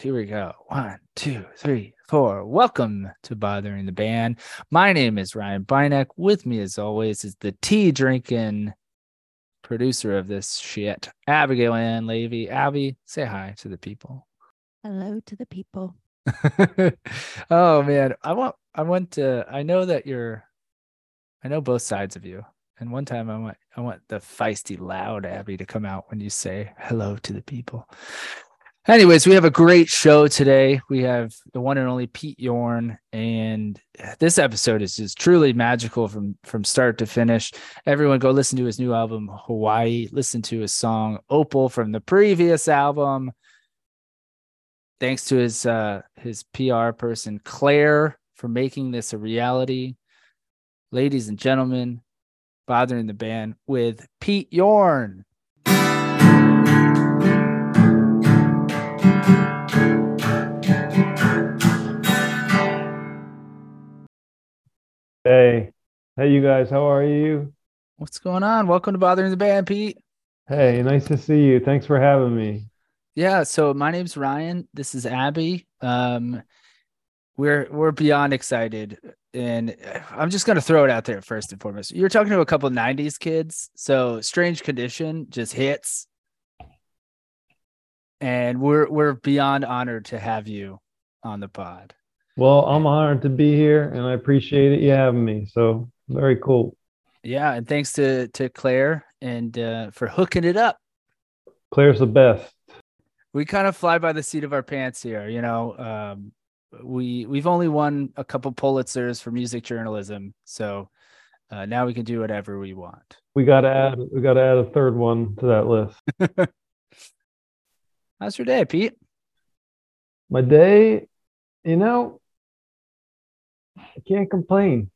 Here we go. One, two, three, four. Welcome to Bothering the Band. My name is Ryan Bynek. With me, as always, is the tea drinking producer of this shit, Abigail Ann Levy. Abby, say hi to the people. Hello to the people. oh man, I want I want to I know that you're I know both sides of you. And one time I want I want the feisty loud Abby to come out when you say hello to the people. Anyways, we have a great show today. We have the one and only Pete Yorn, and this episode is just truly magical from from start to finish. Everyone, go listen to his new album Hawaii. Listen to his song Opal from the previous album. Thanks to his uh, his PR person Claire for making this a reality. Ladies and gentlemen, bothering the band with Pete Yorn. Hey, hey, you guys, how are you? What's going on? Welcome to Bothering the Band, Pete. Hey, nice to see you. Thanks for having me. Yeah, so my name's Ryan. This is Abby. Um, we're we're beyond excited, and I'm just gonna throw it out there first and foremost. You're talking to a couple '90s kids, so "Strange Condition" just hits, and we're we're beyond honored to have you on the pod. Well, I'm honored to be here and I appreciate it you having me. So very cool. Yeah, and thanks to to Claire and uh, for hooking it up. Claire's the best. We kind of fly by the seat of our pants here, you know. Um, we we've only won a couple Pulitzers for music journalism, so uh, now we can do whatever we want. We got to add we got to add a third one to that list. How's your day, Pete? My day, you know, I can't complain.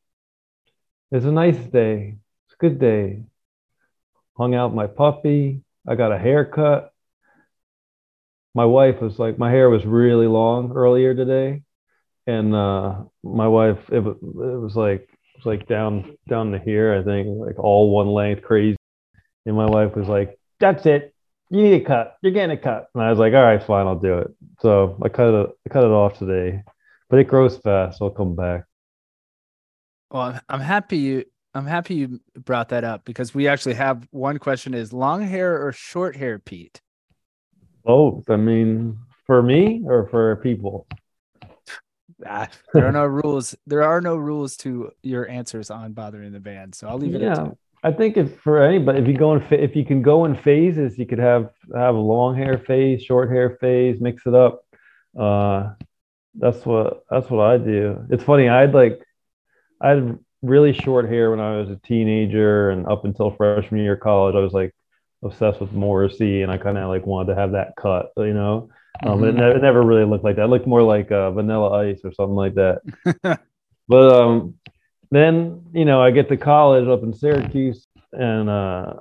It's a nice day. It's a good day. Hung out my puppy. I got a haircut. My wife was like, my hair was really long earlier today, and uh, my wife, it was, it was like, it was like down down to here, I think, like all one length, crazy. And my wife was like, "That's it. You need a cut. You're getting a cut." And I was like, "All right, fine, I'll do it." So I cut it. I cut it off today, but it grows fast. So I'll come back. Well, I'm happy you I'm happy you brought that up because we actually have one question is long hair or short hair, Pete? Both. I mean, for me or for people? Ah, there are no rules. There are no rules to your answers on bothering the band. So I'll leave it yeah. I think if for anybody, if you go in, if you can go in phases, you could have have a long hair phase, short hair phase, mix it up. Uh, that's what that's what I do. It's funny. I'd like I had really short hair when I was a teenager and up until freshman year of college. I was like obsessed with Morrissey and I kind of like wanted to have that cut, you know. Um, mm-hmm. it, ne- it, never really looked like that. It looked more like uh, Vanilla Ice or something like that. but um, then you know I get to college up in Syracuse and uh,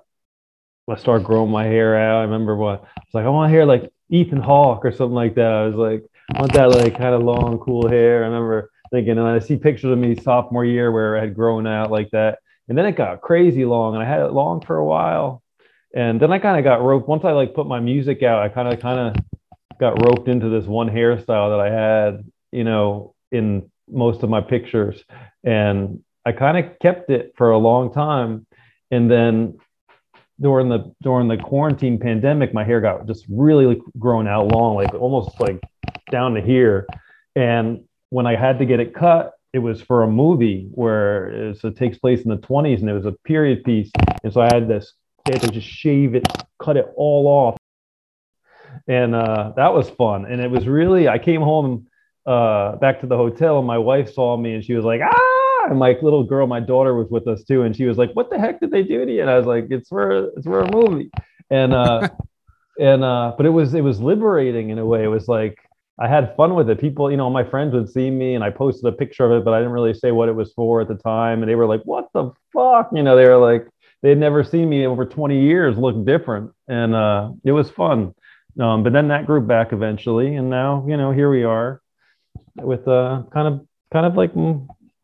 I start growing my hair out. I remember what it's like. I want hair like Ethan Hawke or something like that. I was like, I want that like kind of long, cool hair. I remember thinking, and I see pictures of me sophomore year where I had grown out like that. And then it got crazy long and I had it long for a while. And then I kind of got roped once I like put my music out, I kind of kind of got roped into this one hairstyle that I had, you know, in most of my pictures. And I kind of kept it for a long time. And then during the during the quarantine pandemic, my hair got just really grown out long, like almost like down to here. And when I had to get it cut, it was for a movie where it, it takes place in the 20s and it was a period piece. And so I had this, I had to just shave it, cut it all off. And uh, that was fun. And it was really, I came home uh, back to the hotel and my wife saw me and she was like, ah, and my little girl, my daughter was with us too. And she was like, what the heck did they do to you? And I was like, it's for, it's for a movie. And, uh, and, uh, but it was, it was liberating in a way. It was like, I had fun with it. People, you know, my friends would see me and I posted a picture of it, but I didn't really say what it was for at the time. And they were like, what the fuck? You know, they were like, they'd never seen me over 20 years look different. And uh, it was fun. Um, but then that grew back eventually. And now, you know, here we are with uh, kind of, kind of like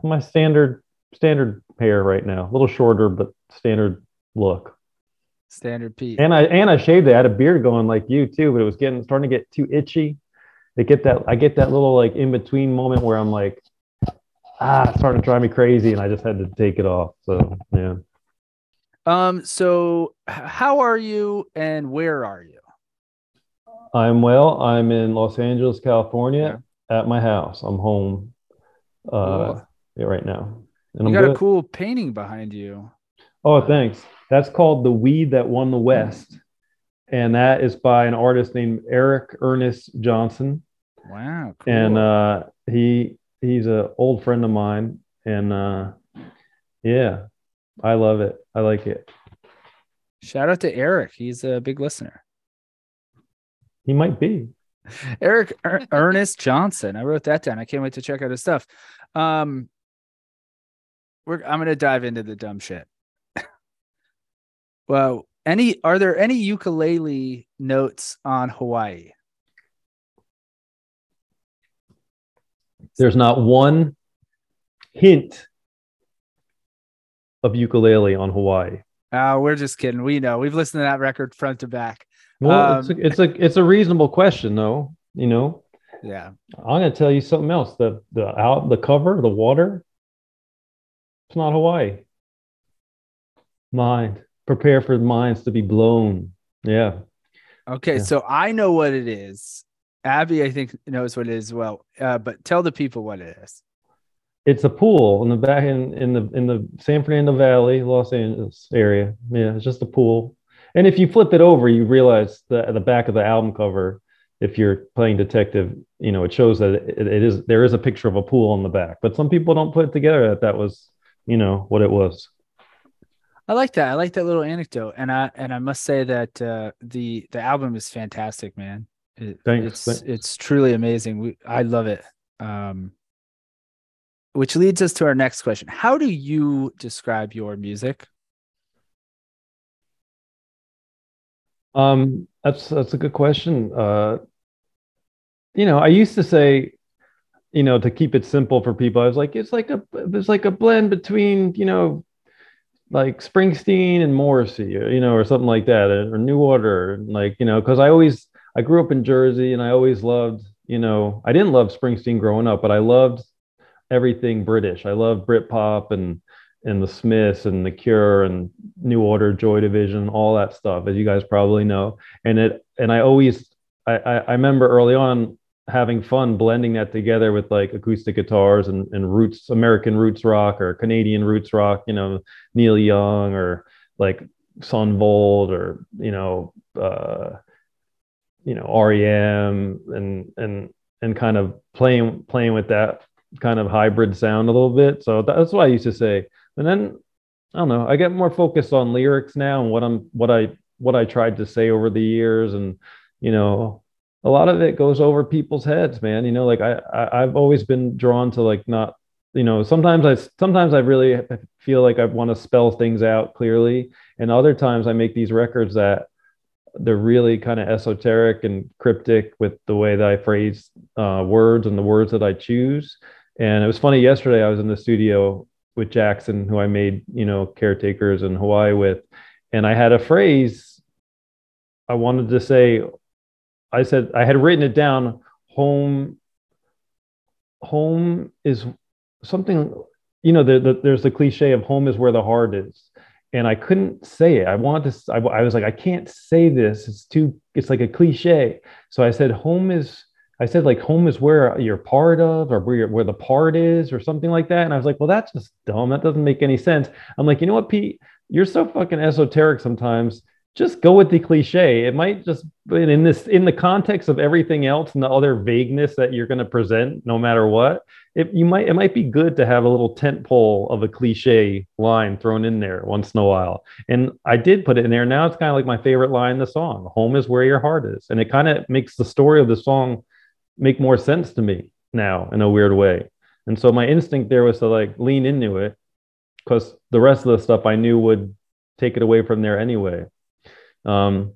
my standard, standard hair right now, a little shorter, but standard look. Standard Pete. And I, and I shaved it. I had a beard going like you too, but it was getting, starting to get too itchy they get that I get that little like in between moment where I'm like, ah, it's starting to drive me crazy, and I just had to take it off. So yeah. Um. So, how are you, and where are you? I'm well. I'm in Los Angeles, California, at my house. I'm home, uh, yeah, right now, and You I'm got good. a cool painting behind you. Oh, thanks. That's called The Weed That Won the West. And that is by an artist named Eric Ernest Johnson. Wow. Cool. And uh, he he's an old friend of mine. And uh, yeah, I love it. I like it. Shout out to Eric. He's a big listener. He might be. Eric er- Ernest Johnson. I wrote that down. I can't wait to check out his stuff. Um, we're I'm gonna dive into the dumb shit. well, any are there any ukulele notes on Hawaii? There's not one hint of ukulele on Hawaii. Uh, we're just kidding. We know. We've listened to that record front to back. Well, it's, Um, a, it's a it's a reasonable question, though. You know, Yeah. I'm gonna tell you something else. The the out the cover, the water, it's not Hawaii. Mind. Prepare for minds to be blown. Yeah. Okay. Yeah. So I know what it is. Abby, I think, knows what it is well. Uh, but tell the people what it is. It's a pool in the back in, in the in the San Fernando Valley, Los Angeles area. Yeah, it's just a pool. And if you flip it over, you realize that at the back of the album cover, if you're playing detective, you know, it shows that it, it is there is a picture of a pool on the back. But some people don't put it together that that was, you know, what it was. I like that. I like that little anecdote, and I and I must say that uh, the the album is fantastic, man. It- Thanks. It's Thanks. it's truly amazing. We, I love it. Um, which leads us to our next question: How do you describe your music? Um, that's that's a good question. Uh, you know, I used to say, you know, to keep it simple for people, I was like, it's like a there's like a blend between, you know, like Springsteen and Morrissey, or, you know, or something like that, or New Order, like you know, because I always I grew up in Jersey and I always loved, you know, I didn't love Springsteen growing up, but I loved everything British. I loved Britpop and and the Smiths and the Cure and New Order, Joy Division, all that stuff, as you guys probably know. And it and I always I, I, I remember early on having fun blending that together with like acoustic guitars and, and roots, American roots rock or Canadian roots rock, you know, Neil Young or like Son Volt or, you know, uh, you know, REM and and and kind of playing playing with that kind of hybrid sound a little bit. So that's what I used to say. And then I don't know, I get more focused on lyrics now and what I'm what I what I tried to say over the years. And you know a lot of it goes over people's heads man. You know like I, I i've always been drawn to like not you know sometimes i sometimes i really feel like i want to spell things out clearly. And other times i make these records that they're really kind of esoteric and cryptic with the way that i phrase uh, words and the words that i choose. And it was funny yesterday i was in the studio with jackson who i made you know caretakers in hawaii with and i had a phrase i wanted to say I said I had written it down. Home, home is something. You know, the, the, there's the cliche of home is where the heart is, and I couldn't say it. I wanted to. I, I was like, I can't say this. It's too. It's like a cliche. So I said, home is. I said like home is where you're part of, or where where the part is, or something like that. And I was like, well, that's just dumb. That doesn't make any sense. I'm like, you know what, Pete? You're so fucking esoteric sometimes just go with the cliche. It might just in this in the context of everything else and the other vagueness that you're going to present, no matter what. It you might it might be good to have a little tent pole of a cliche line thrown in there once in a while. And I did put it in there. Now it's kind of like my favorite line in the song. Home is where your heart is, and it kind of makes the story of the song make more sense to me now in a weird way. And so my instinct there was to like lean into it because the rest of the stuff I knew would take it away from there anyway. Um,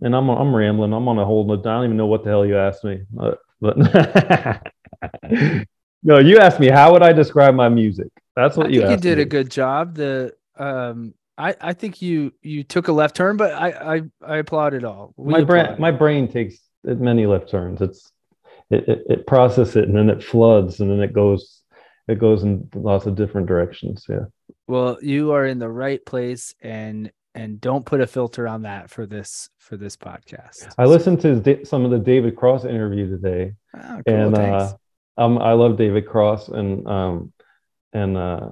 and I'm I'm rambling. I'm on a whole. I don't even know what the hell you asked me. But, but no, you asked me how would I describe my music. That's what I you think you did me. a good job. The um, I I think you you took a left turn, but I I I applaud it all. We my brain my brain takes many left turns. It's it, it, it processes it and then it floods and then it goes it goes in lots of different directions. Yeah. Well, you are in the right place and and don't put a filter on that for this for this podcast. I listened to some of the David Cross interview today, oh, cool, and uh, um, I love David Cross, and um, and uh,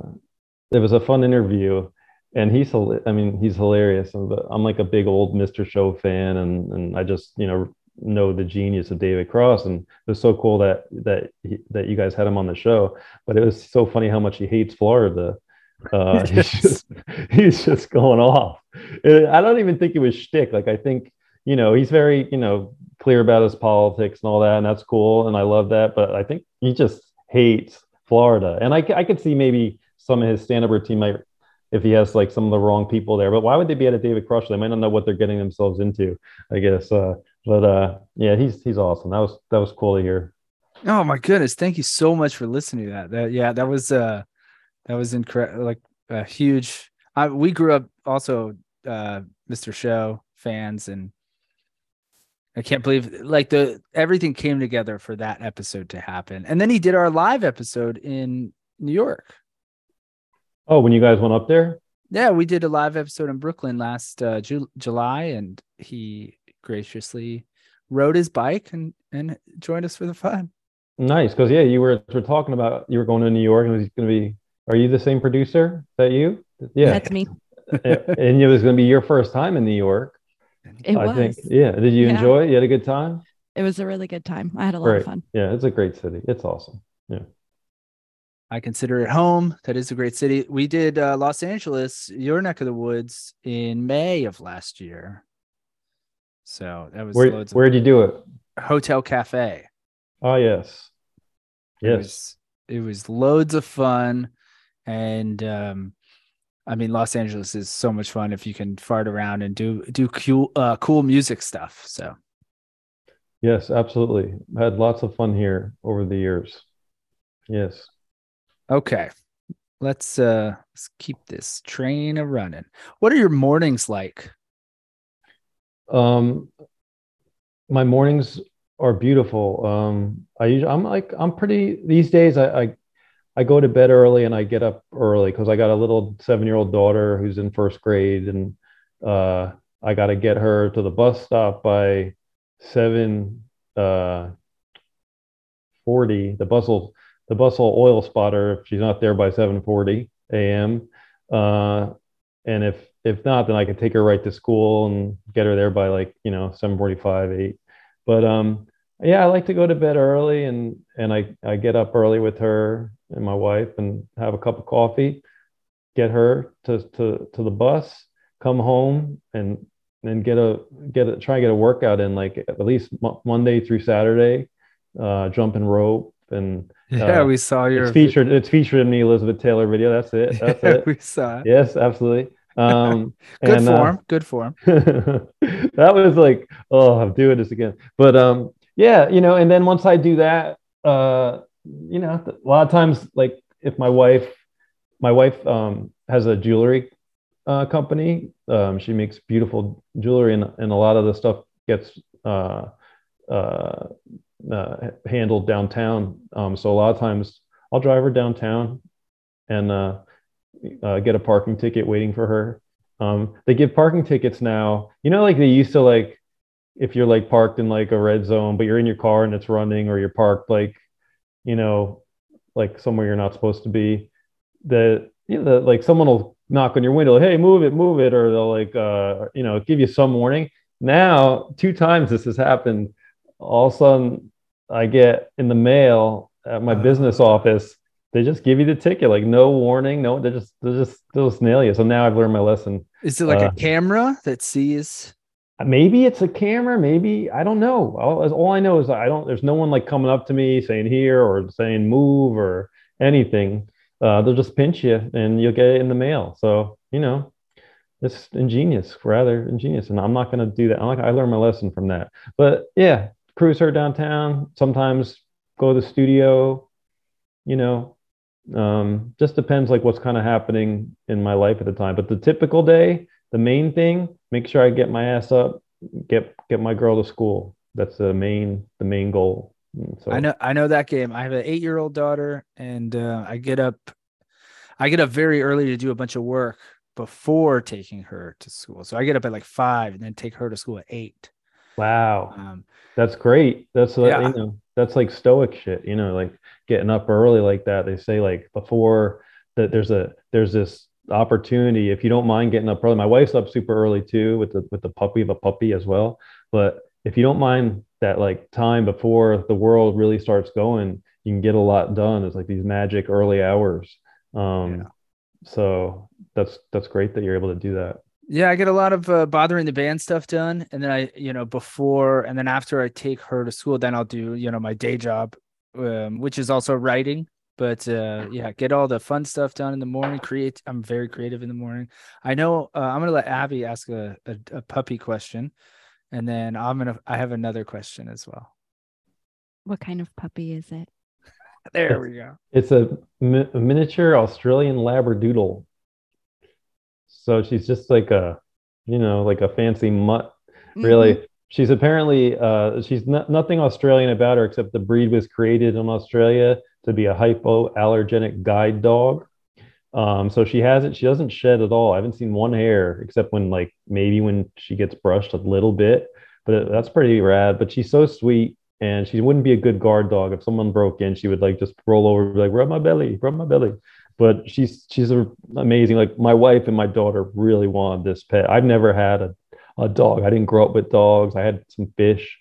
it was a fun interview. And he's, I mean, he's hilarious. I'm like a big old Mr. Show fan, and and I just, you know, know the genius of David Cross, and it was so cool that that he, that you guys had him on the show. But it was so funny how much he hates Florida. Uh, yes. he's, just, he's just going off. I don't even think it was shtick. Like I think you know he's very you know clear about his politics and all that, and that's cool, and I love that. But I think he just hates Florida, and I I could see maybe some of his stand-up routine might if he has like some of the wrong people there. But why would they be at a David Cross? They might not know what they're getting themselves into. I guess. Uh, but uh, yeah, he's he's awesome. That was that was cool to hear. Oh my goodness! Thank you so much for listening to that. That yeah, that was uh, that was incredible. Like a huge. I, we grew up also uh, Mr. Show fans, and I can't believe like the everything came together for that episode to happen. And then he did our live episode in New York. Oh, when you guys went up there? Yeah, we did a live episode in Brooklyn last uh, Ju- July, and he graciously rode his bike and and joined us for the fun. Nice, because yeah, you were were talking about you were going to New York and it was going to be. Are you the same producer that you? Yeah, that's me. and it was going to be your first time in New York. It I was. Think, yeah. Did you yeah. enjoy it? You had a good time. It was a really good time. I had a lot great. of fun. Yeah, it's a great city. It's awesome. Yeah. I consider it home. That is a great city. We did uh, Los Angeles, your neck of the woods, in May of last year. So that was where, where'd you do it? Hotel Cafe. Oh yes. Yes. It was, it was loads of fun. And um, I mean Los Angeles is so much fun if you can fart around and do do cool uh, cool music stuff. So Yes, absolutely. I had lots of fun here over the years. Yes. Okay. Let's uh let's keep this train a running. What are your mornings like? Um, my mornings are beautiful. Um, I usually, I'm like, I'm pretty these days. I, I, I go to bed early and I get up early because I got a little seven year old daughter who's in first grade, and uh, I got to get her to the bus stop by seven uh, forty. The bus will the bus will oil spotter if she's not there by seven forty a.m. Uh, and if if not, then I could take her right to school and get her there by like, you know, 745, 8. But um yeah, I like to go to bed early and and I, I get up early with her and my wife and have a cup of coffee, get her to to to the bus, come home and and get a get a try and get a workout in like at least Monday through Saturday, uh, jumping rope and uh, yeah, we saw your it's featured. It's featured in the Elizabeth Taylor video. That's it. That's it. We saw it. Yes, absolutely. Um, good and, uh, form. Uh, good form. that was like, oh, I'm doing this again. But um, yeah, you know, and then once I do that, uh, you know, a lot of times, like if my wife, my wife um, has a jewelry uh, company. Um, she makes beautiful jewelry, and, and a lot of the stuff gets uh, uh, uh, handled downtown. Um, so a lot of times I'll drive her downtown and uh, uh, get a parking ticket waiting for her. Um, they give parking tickets now. You know, like they used to like if you're like parked in like a red zone, but you're in your car and it's running, or you're parked like, you know, like somewhere you're not supposed to be. That you know, the, like someone will knock on your window, hey, move it, move it, or they'll like, uh, you know, give you some warning. Now, two times this has happened. All of a sudden, I get in the mail at my business office they just give you the ticket, like no warning, no, they just they just they'll just nail you. So now I've learned my lesson. Is it like uh, a camera that sees? Maybe it's a camera. Maybe I don't know. All, all I know is I don't. There's no one like coming up to me saying here or saying move or anything. Uh, they'll just pinch you and you'll get it in the mail. So you know, it's ingenious, rather ingenious. And I'm not going to do that. I'm like I learned my lesson from that. But yeah, cruise her downtown. Sometimes go to the studio. You know, um, just depends like what's kind of happening in my life at the time. But the typical day, the main thing, make sure I get my ass up, get get my girl to school. That's the main the main goal. Mm, So I know I know that game. I have an eight year old daughter, and uh, I get up, I get up very early to do a bunch of work before taking her to school. So I get up at like five, and then take her to school at eight. Wow, Um, that's great. That's Yeah. you know, that's like stoic shit. You know, like getting up early like that. They say like before that there's a there's this opportunity if you don't mind getting up early. My wife's up super early too with the with the puppy of a puppy as well. But if you don't mind that like time before the world really starts going, you can get a lot done. It's like these magic early hours. Um, Yeah. so that's that's great that you're able to do that. Yeah, I get a lot of uh, bothering the band stuff done, and then I, you know, before and then after I take her to school, then I'll do, you know, my day job, um, which is also writing. But uh, yeah, get all the fun stuff done in the morning. Create. I'm very creative in the morning. I know. Uh, I'm gonna let Abby ask a, a a puppy question, and then I'm gonna. I have another question as well. What kind of puppy is it? There we go. It's a, mi- a miniature Australian Labradoodle. So she's just like a, you know, like a fancy mutt, really. Mhm. She's apparently, uh, she's no- nothing Australian about her except the breed was created in Australia to be a hypoallergenic guide dog. Um, so she hasn't, she doesn't shed at all. I haven't seen one hair except when like maybe when she gets brushed a little bit, but that's pretty rad. But she's so sweet and she wouldn't be a good guard dog. If someone broke in, she would like just roll over, be like rub my belly, rub my belly. But she's she's amazing. Like my wife and my daughter really wanted this pet. I've never had a, a dog. I didn't grow up with dogs. I had some fish.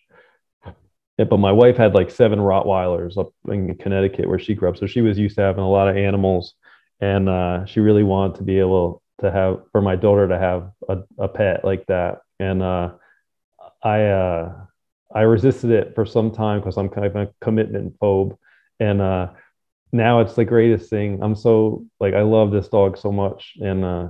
Yeah, but my wife had like seven Rottweilers up in Connecticut where she grew up. So she was used to having a lot of animals. And uh, she really wanted to be able to have for my daughter to have a, a pet like that. And uh, I uh, I resisted it for some time because I'm kind of a commitment phobe. And uh, now it's the greatest thing. I'm so like I love this dog so much. And uh,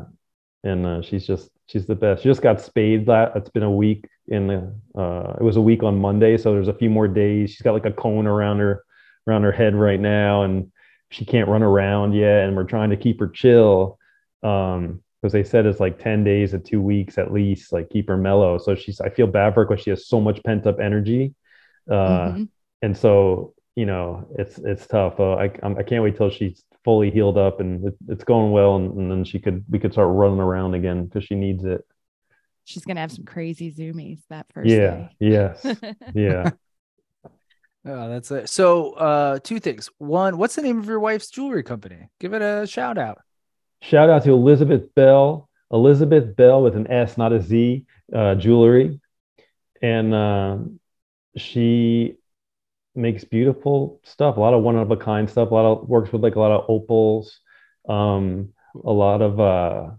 and uh, she's just she's the best. She just got spayed. That it's been a week in the uh, it was a week on Monday, so there's a few more days. She's got like a cone around her around her head right now, and she can't run around yet. And we're trying to keep her chill um because they said it's like 10 days to two weeks at least like keep her mellow so she's i feel bad for her because she has so much pent up energy uh Mhm. and so you know it's it's tough uh, I, I'm- I can't wait till she's fully healed up and it, it's going well and, and then she could we could start running around again because she needs it She's gonna have some crazy zoomies that first yeah yes yeah Oh, that's it. So, uh, two things. One, what's the name of your wife's jewelry company? Give it a shout out. shout out to Elisabeth Bell Elisabeth Bell with an s not a z uh, jewelry and uh, she makes beautiful stuff a lot of one of a kind stuff a lot of works with like a lot of opals um a lot of uh,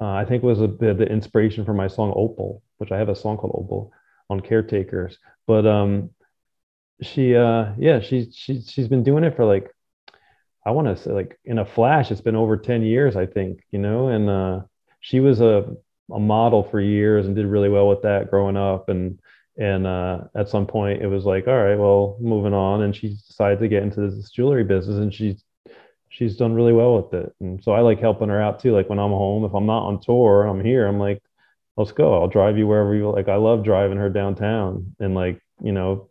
uh i think was a of the inspiration for my song opal which i have a song called opal on caretakers. But um she uh yeah she's she's she's been doing it for like i want to say like in a flash it's been over 10 years i think you know? And uh she was a a model for years and did really well with that growing up. And and uh, at some point it was like all right well moving on. And she decided to get into this jewelry business and she's she's done really well with it. And so i like helping her out too. Like when i'm home if i'm not on tour i'm here i'm like let's go. I'll drive you wherever you like. I love driving her downtown and like you know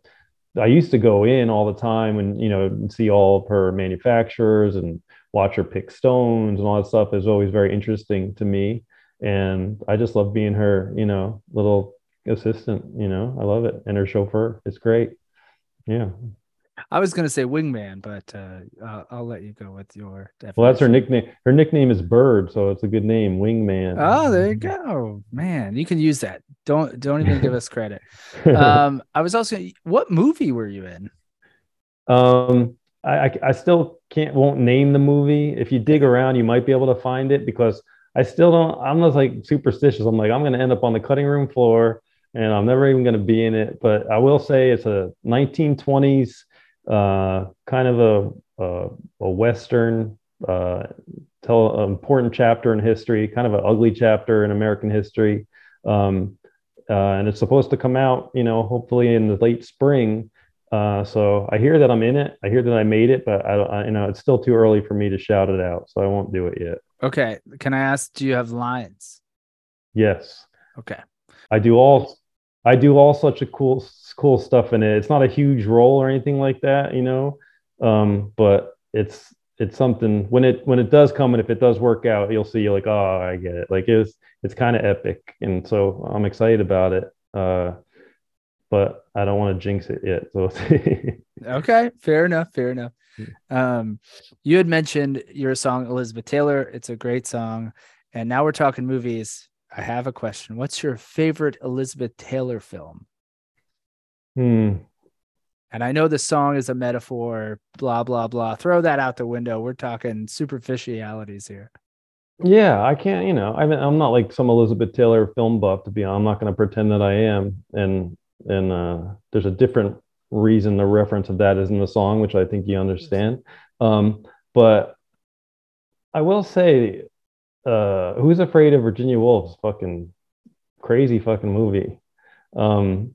i used to go in all the time and you know see all of her manufacturers and watch her pick stones and all that stuff. Is always very interesting to me. And I just love being her, you know, little assistant. You know, I love it, and her chauffeur. It's great. Yeah. I was gonna say wingman, but uh, I'll, I'll let you go with your. Well, that's her nickname. Her nickname is Bird, so it's a good name, Wingman. Oh, there you go, man. You can use that. Don't don't even give us credit. Um, I was also. What movie were you in? Um, I, I I still can't won't name the movie. If you dig around, you might be able to find it because I still don't. I'm not like superstitious. I'm like I'm going to end up on the cutting room floor, and I'm never even going to be in it. But I will say it's a 1920s uh, kind of a a, a western. Uh, tell an important chapter in history, kind of an ugly chapter in American history. Um, uh, and it's supposed to come out, you know, hopefully in the late spring. Uh, so I hear that I'm in it. I hear that I made it, but I, I, you know, it's still too early for me to shout it out, so I won't do it yet. Okay. Can I ask? Do you have lines? Yes, Okay. I do all. I do all such a cool cool stuff in it. It's not a huge role or anything like that, you know. Um, but it's it's something when it when it does come and if it does work out, you'll see you're like, oh, I get it. Like it's it's kind of epic, and so I'm excited about it. Uh, but I don't want to jinx it yet. So okay, fair enough, fair enough. Um, you had mentioned your song Elizabeth Taylor. It's a great song, and now we're talking movies. I have a question. What's your favorite Elizabeth Taylor film? Hmm. And I know the song is a metaphor, blah, blah, blah. Throw that out the window. We're talking superficialities here. Yeah, I can't, you know, I mean, I'm not like some Elizabeth Taylor film buff to be honest. I'm not going to pretend that I am. And, and, uh, there's a different reason the reference of that is in the song, which I think you understand. Um, but I will say, uh, Who's Afraid of Virginia Woolf? Fucking crazy fucking movie. Um,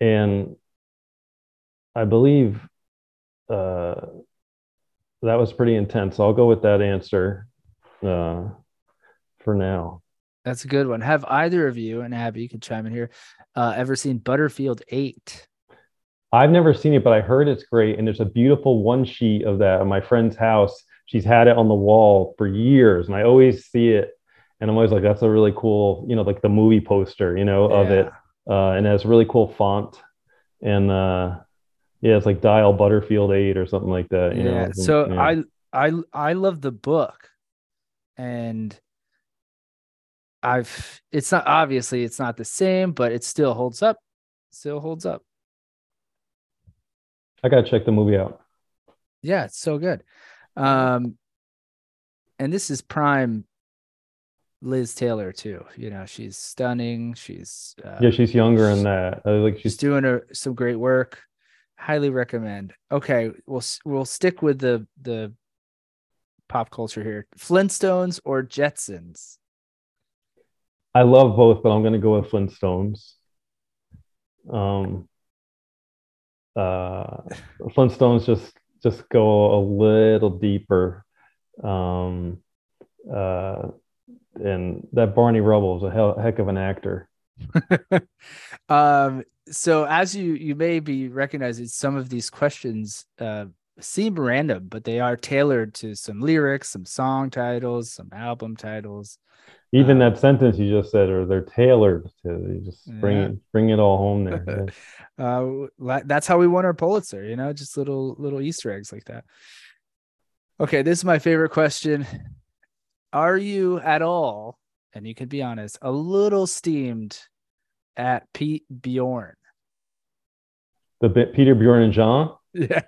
and I believe uh, that was pretty intense. I'll go with that answer uh, for now. That's a good one. Have either of you, and Abby, you can chime in here, uh, ever seen Butterfield 8? I've never seen it, but I heard it's great. And there's a beautiful one sheet of that at my friend's house. She's had it on the wall for years, and I always see it. And I'm always like, that's a really cool, you know, like the movie poster, you know, yeah. of it. Uh, and it has really cool font. And uh, yeah, it's like Dial Butterfield 8 or something like that. You yeah. Know? So yeah. I I I love the book. And I've it's not obviously it's not the same, but it still holds up. Still holds up. I gotta check the movie out. Yeah, it's so good. Um, and this is prime Liz Taylor too. You know, she's stunning. She's uh, yeah, she's younger in that. I like she's, she's doing a, some great work. Highly recommend. Okay, we'll we'll stick with the the pop culture here. Flintstones or Jetsons? I love both, but I'm going to go with Flintstones. Um, uh, Flintstones just just go a little deeper. Um, uh, and that Barney Rubble is a hell, heck of an actor. um, so as you you may be recognizing, some of these questions uh, seem random, but they are tailored to some lyrics, some song titles, some album titles. Even that sentence you just said, or they're tailored to you just bring yeah. it bring it all home there. uh, that's how we won our Pulitzer, you know, just little little Easter eggs like that. Okay, this is my favorite question. Are you at all, and you can be honest, a little steamed at Pete Bjorn? The Peter Bjorn and John? Yeah.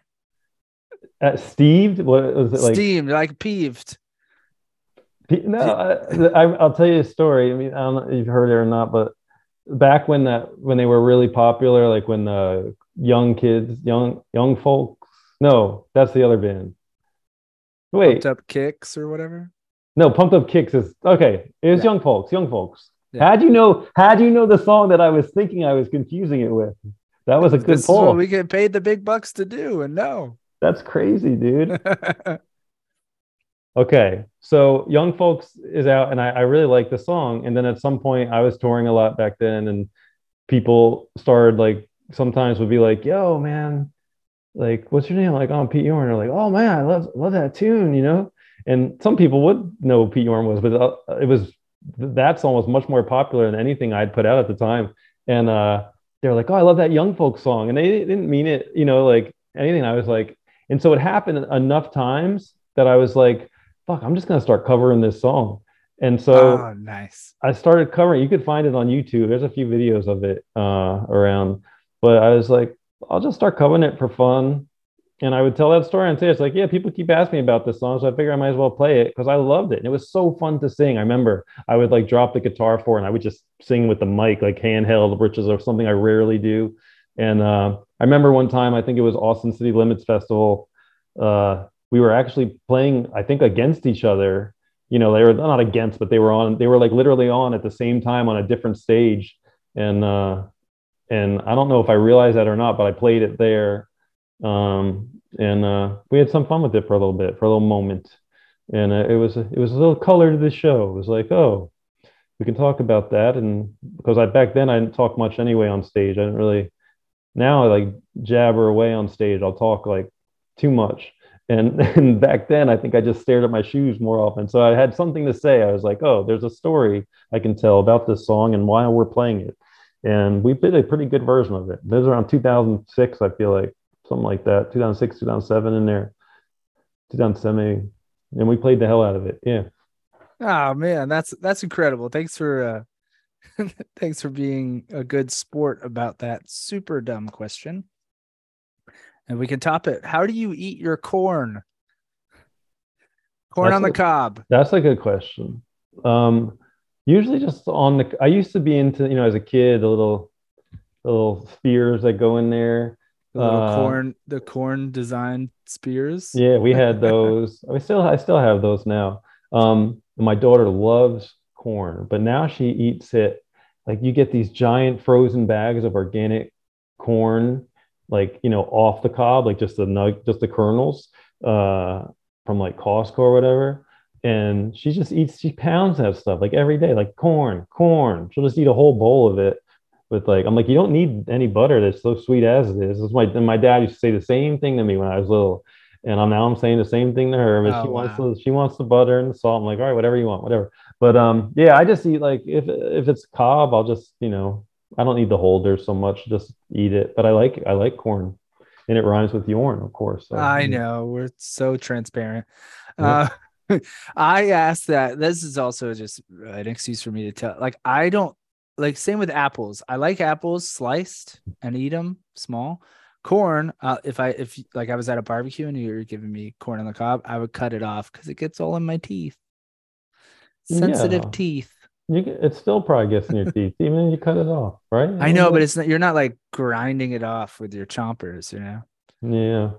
At Steve? What was it like? Steamed, like peeved. No, I, will tell you a story. I mean, I don't know if you've heard it or not, but back when that when they were really popular, like when the young kids, young young folks. No, that's the other band. Wait, Pumped up kicks or whatever. No, pumped up kicks is okay. It was yeah. young folks, young folks. Yeah. How'd you know? How'd you know the song that I was thinking I was confusing it with? That was a good this poll. we get paid the big bucks to do, and no. That's crazy, dude. okay, so Young Folks is out, and I, I really like the song. And then at some point, I was touring a lot back then, and people started like sometimes would be like, "Yo, man, like, what's your name?" Like, "Oh, Pete Yorn." Or like, "Oh man, I love love that tune," you know. And some people would know Pete Yorn was, but uh, it was that song was much more popular than anything I'd put out at the time. And uh, they're like, "Oh, I love that Young Folks song," and they didn't mean it, you know, like anything. I was like, and so it happened enough times that I was like, fuck, I'm just going to start covering this song. And so oh, nice. I started covering. You could find it on YouTube. There's a few videos of it uh, around, but I was like, I'll just start covering it for fun. And I would tell that story and say, it's like, yeah, people keep asking me about this song. So I figure I might as well play it because I loved it. And it was so fun to sing. I remember I would like drop the guitar for it and I would just sing with the mic, like handheld, which is something I rarely do. And uh, I remember one time, I think it was Austin City Limits Festival. Uh, we were actually playing, I think, against each other. You know, they were not against, but they were on. They were like literally on at the same time on a different stage. And uh, and I don't know if I realized that or not, but I played it there. Um, and uh, we had some fun with it for a little bit, for a little moment. And uh, it was it was a little color to the show. It was like, oh, we can talk about that. And because I back then I didn't talk much anyway on stage. I didn't really. Now I like jabber away on stage. I'll talk like too much. And, and back then, I think I just stared at my shoes more often. So I had something to say. I was like, oh, there's a story I can tell about this song and why we're playing it. And we did a pretty good version of it. It was around 2006, I feel like, something like that, 2006, 2007 in there, 2007. And we played the hell out of it. Yeah. Oh man, that's that's incredible. Thanks for uh thanks for being a good sport about that super dumb question. And we can top it. How do you eat your corn? Corn That's on the a- cob. That's a good question. Um, usually just on the, I used to be into, you know, as a kid, the little, the little spears that go in there. The little Uh, corn, the corn design spears. Yeah, we had those. I still, I still have those now. Um, my daughter loves corn, but now she eats it. Like you get these giant frozen bags of organic corn, like you know, off the cob, like just the nug, just the kernels, uh, from like Costco or whatever. And she just eats, she pounds that stuff like every day, like corn, corn. She'll just eat a whole bowl of it with like, I'm like, you don't need any butter that's so sweet as it is. It's my, and my dad used to say the same thing to me when I was little. And I'm now I'm saying the same thing to her, but Oh, she wants the she wants the butter and the salt. I'm like, all right, whatever you want, whatever. But um, yeah, I just eat like if if it's cob, I'll just you know I don't need the holder so much, just eat it. But I like I like corn, and it rhymes with yarn, of course. so, I know we're so transparent. Yeah. Uh, I asked that. This is also just an excuse for me to tell. Like I don't like. Same with apples. I like apples sliced and eat them small. Corn. Uh, if I if like I was at a barbecue and you were giving me corn on the cob, I would cut it off because it gets all in my teeth. Sensitive Yeah. teeth. You it still probably gets in your teeth, even if you cut it off, right? I know, but it's not. You're not like grinding it off with your chompers. You know. yeah.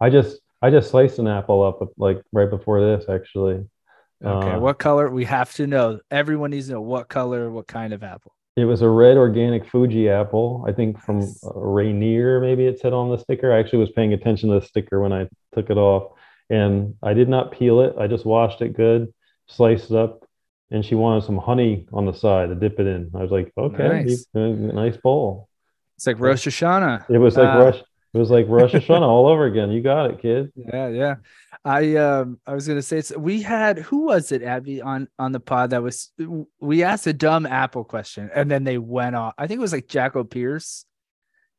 I just I just sliced an apple up like right before this actually. Okay. Uh, what color? We have to know. Everyone needs to know what color, what kind of apple. It was a red organic Fuji apple, I think from Nice. Rainier, maybe it said on the sticker. I actually was paying attention to the sticker when I took it off, and I did not peel it. I just washed it good, sliced it up, and she wanted some honey on the side to dip it in. I was like, okay, Nice. uh, nice bowl. It's like Rosh Hashanah. It was like Ah. Rush. It was like Rosh Hashanah all over again. You got it, kid. Yeah, yeah. I um I was gonna say so we had who was it, Abby, on on the pod that was we asked a dumb Apple question and then they went off. I think it was like Jacko Pierce.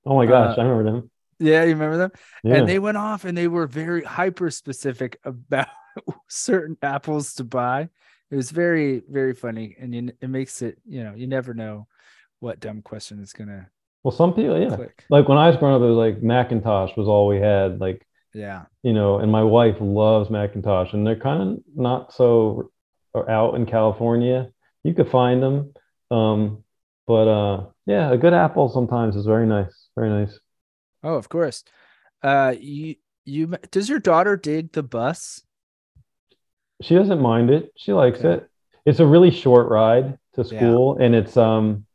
Oh my gosh, Uh, I remember them. Yeah, you remember them? Yeah. And they went off and they were very hyper specific about certain apples to buy. It was very, very funny. And you, it makes it, you know, you never know what dumb question is gonna well, some people, yeah. click. Like when I was growing up, it was like McIntosh was all we had. Like Yeah. you know, and my wife loves McIntosh, and they're kind of not so out in California. You could find them, um, but uh, yeah, a good apple sometimes is very nice, very nice. Oh, of course. Uh you you does your daughter dig the bus? She doesn't mind it; she likes Okay. it. It's a really short ride to Yeah. school, and it's um,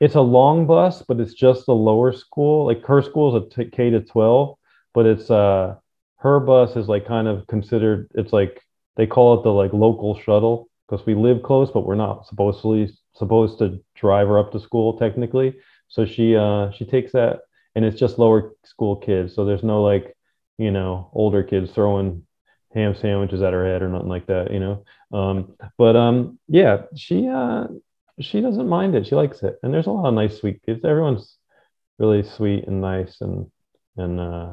it's a long bus, but it's just the lower school. Like her school is a t- K to twelve, but it's uh, her bus is like kind of considered. It's like they call it the like local shuttle because we live close, but we're not supposedly supposed to drive her up to school technically. So she uh she takes that, and it's just lower school kids. So there's no like you know older kids throwing ham sandwiches at her head or nothing like that. You know. Um, but um, yeah, she uh she doesn't mind it. She likes it, and there's a lot of nice sweet kids. Everyone's really sweet and nice, and and uh,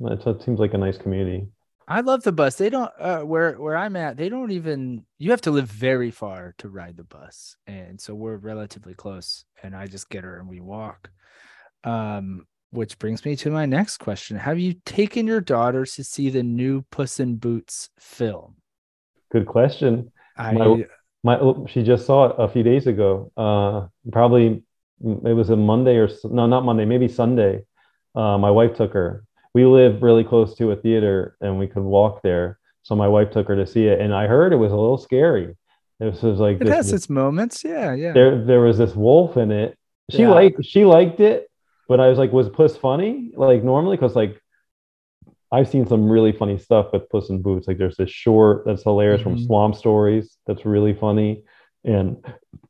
it seems like a nice community. I love the bus. They don't uh, where where I'm at. They don't even. You have to live very far to ride the bus, and so we're relatively close. And I just get her and we walk. Um, which brings me to my next question: Have you taken your daughter to see the new Puss in Boots film? Good question. I My- My oh, she just saw it a few days ago. Uh, probably mm, it was a Monday or no, not Monday, maybe Sunday. Uh, my wife took her. We live really close to a theater, and we could walk there. So my wife took her to see it, and I heard it was a little scary. It was like it this- has its moments. Yeah, yeah. there there was this wolf in it. She Yeah. liked she liked it, but I was like, was Puss funny? Like normally, because like I've seen some really funny stuff with Puss in Boots. Like there's this short that's hilarious Mhm. from Swamp Stories that's really funny. and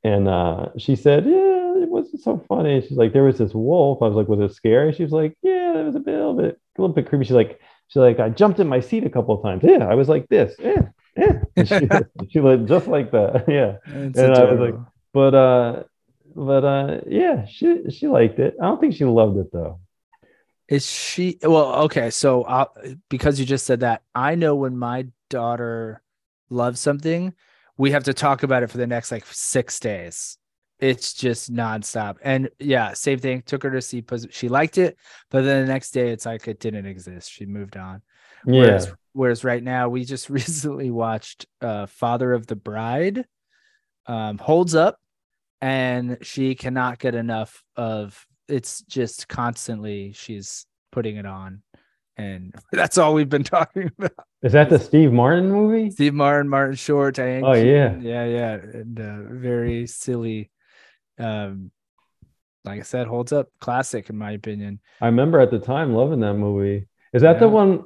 and uh, she said, "Yeah, it wasn't so funny." She's like, "There was this wolf." I was like, "Was it scary?" She was like, "Yeah, it was a bit, a little bit, a little bit creepy." She's like, "She's like, I jumped in my seat a couple of times. Yeah, I was like this. Yeah, yeah." And she, she like just like that. Yeah, And I was like, but uh, but uh, yeah, she she liked it. I don't think she loved it though. Is she well? Okay, so i because you just said that, I know when my daughter loves something, we have to talk about it for the next like six days. It's just nonstop, and yeah, same thing. Took her to see, she liked it, but then the next day, it's like it didn't exist. She moved on. Yeah, Whereas, whereas right now, we just recently watched uh, Father of the Bride, um, holds up, and she cannot get enough of. It's just constantly she's putting it on, and that's all we've been talking about. is that the Steve Martin movie? Steve Martin, Martin Short, Diane. Oh, yeah. Keaton, yeah, yeah, and uh, very silly. Um, like I said, holds up, classic in my opinion. I remember at the time loving that movie. Is that the Yeah. one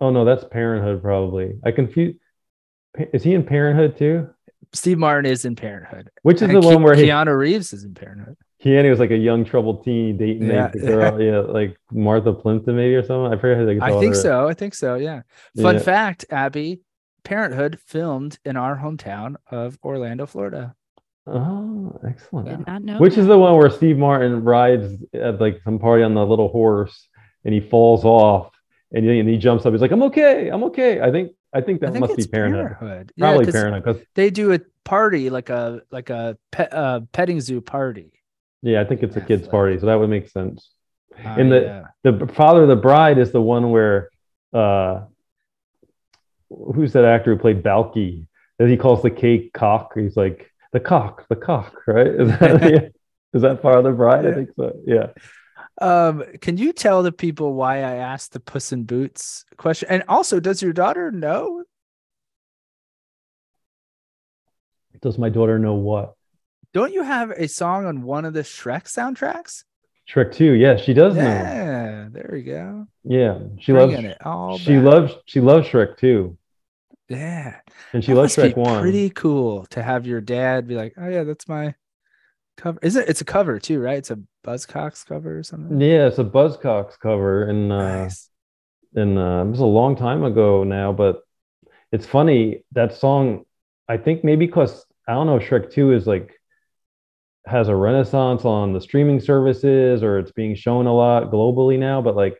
oh no, that's Parenthood probably. I confuse. Is he in Parenthood too? Steve Martin is in Parenthood. Which is And the Ke- one where he, Keanu Reeves is in Parenthood. Keanu was like a young troubled teen dating Yeah. the girl, yeah, like Martha Plimpton maybe or something. I forget how they I think her. so. I think so. Yeah. Fun Yeah. fact, Abby, Parenthood filmed in our hometown of Orlando, Florida. Oh, excellent. Did not know. Which is the one where Steve Martin rides at like some party on the little horse and he falls off and he, and he jumps up. He's like, "I'm okay, I'm okay." I think I think I that think must be Parenthood. Parenthood. Yeah, Parenthood They do a party like a like a pet uh, petting zoo party. yeah, I think it's a Yeah, kids party, so that would make sense. Uh, In the- yeah. The father of the bride is the one where uh, who's that actor who played Balki? That he calls the cake cock. He's like the cock, the cock, right? Is that, is that father of the bride? I think so. Yeah. Um, can you tell the people why I asked the Puss in Boots question? And also, does your daughter know? Does my daughter know what? Don't you have a song on one of the Shrek soundtracks? Shrek 2. Yeah, she does know. Yeah, there we go. Yeah. She Bringing loves she back. loves she loves Shrek 2. Yeah, And she That loves Shrek be 1. Pretty cool to have your dad be like, "Oh yeah, that's my cover." Is it? It's a cover too, right? It's a Buzzcocks cover or something. Yeah, it's a Buzzcocks cover and uh Nice. and uh, it was a long time ago now, but it's funny that song. I think maybe because I don't know, Shrek Two is like has a renaissance on the streaming services, or it's being shown a lot globally now. But like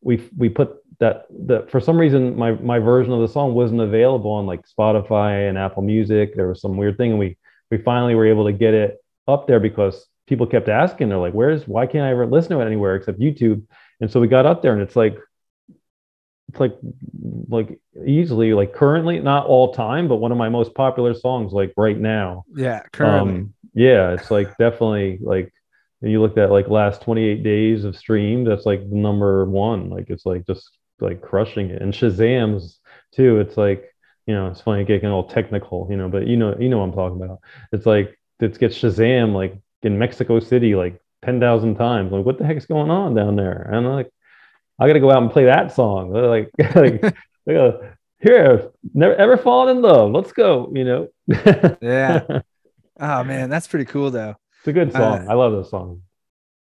we we put that that for some reason my my version of the song wasn't available on like Spotify and Apple Music. There was some weird thing, and we we finally were able to get it up there because people kept asking. They're like, "Where's why can't I ever listen to it anywhere except YouTube?" And so we got up there, and it's like it's like like easily like currently not all time but one of my most popular songs like right now Yeah, currently. um yeah it's like definitely like you looked at like last 28 days of stream that's like the number one like it's like just like crushing it and shazam's too it's like you know it's funny getting all technical you know but you know you know what i'm talking about it's like it gets shazam like in mexico city like 10,000 times like what the heck's going on down there and I'm like I got to go out and play that song. They're like, like, go, here, never ever fallen in love. Let's go. You know. Yeah. oh man, that's pretty cool though. it's a good song. Uh, I love this song.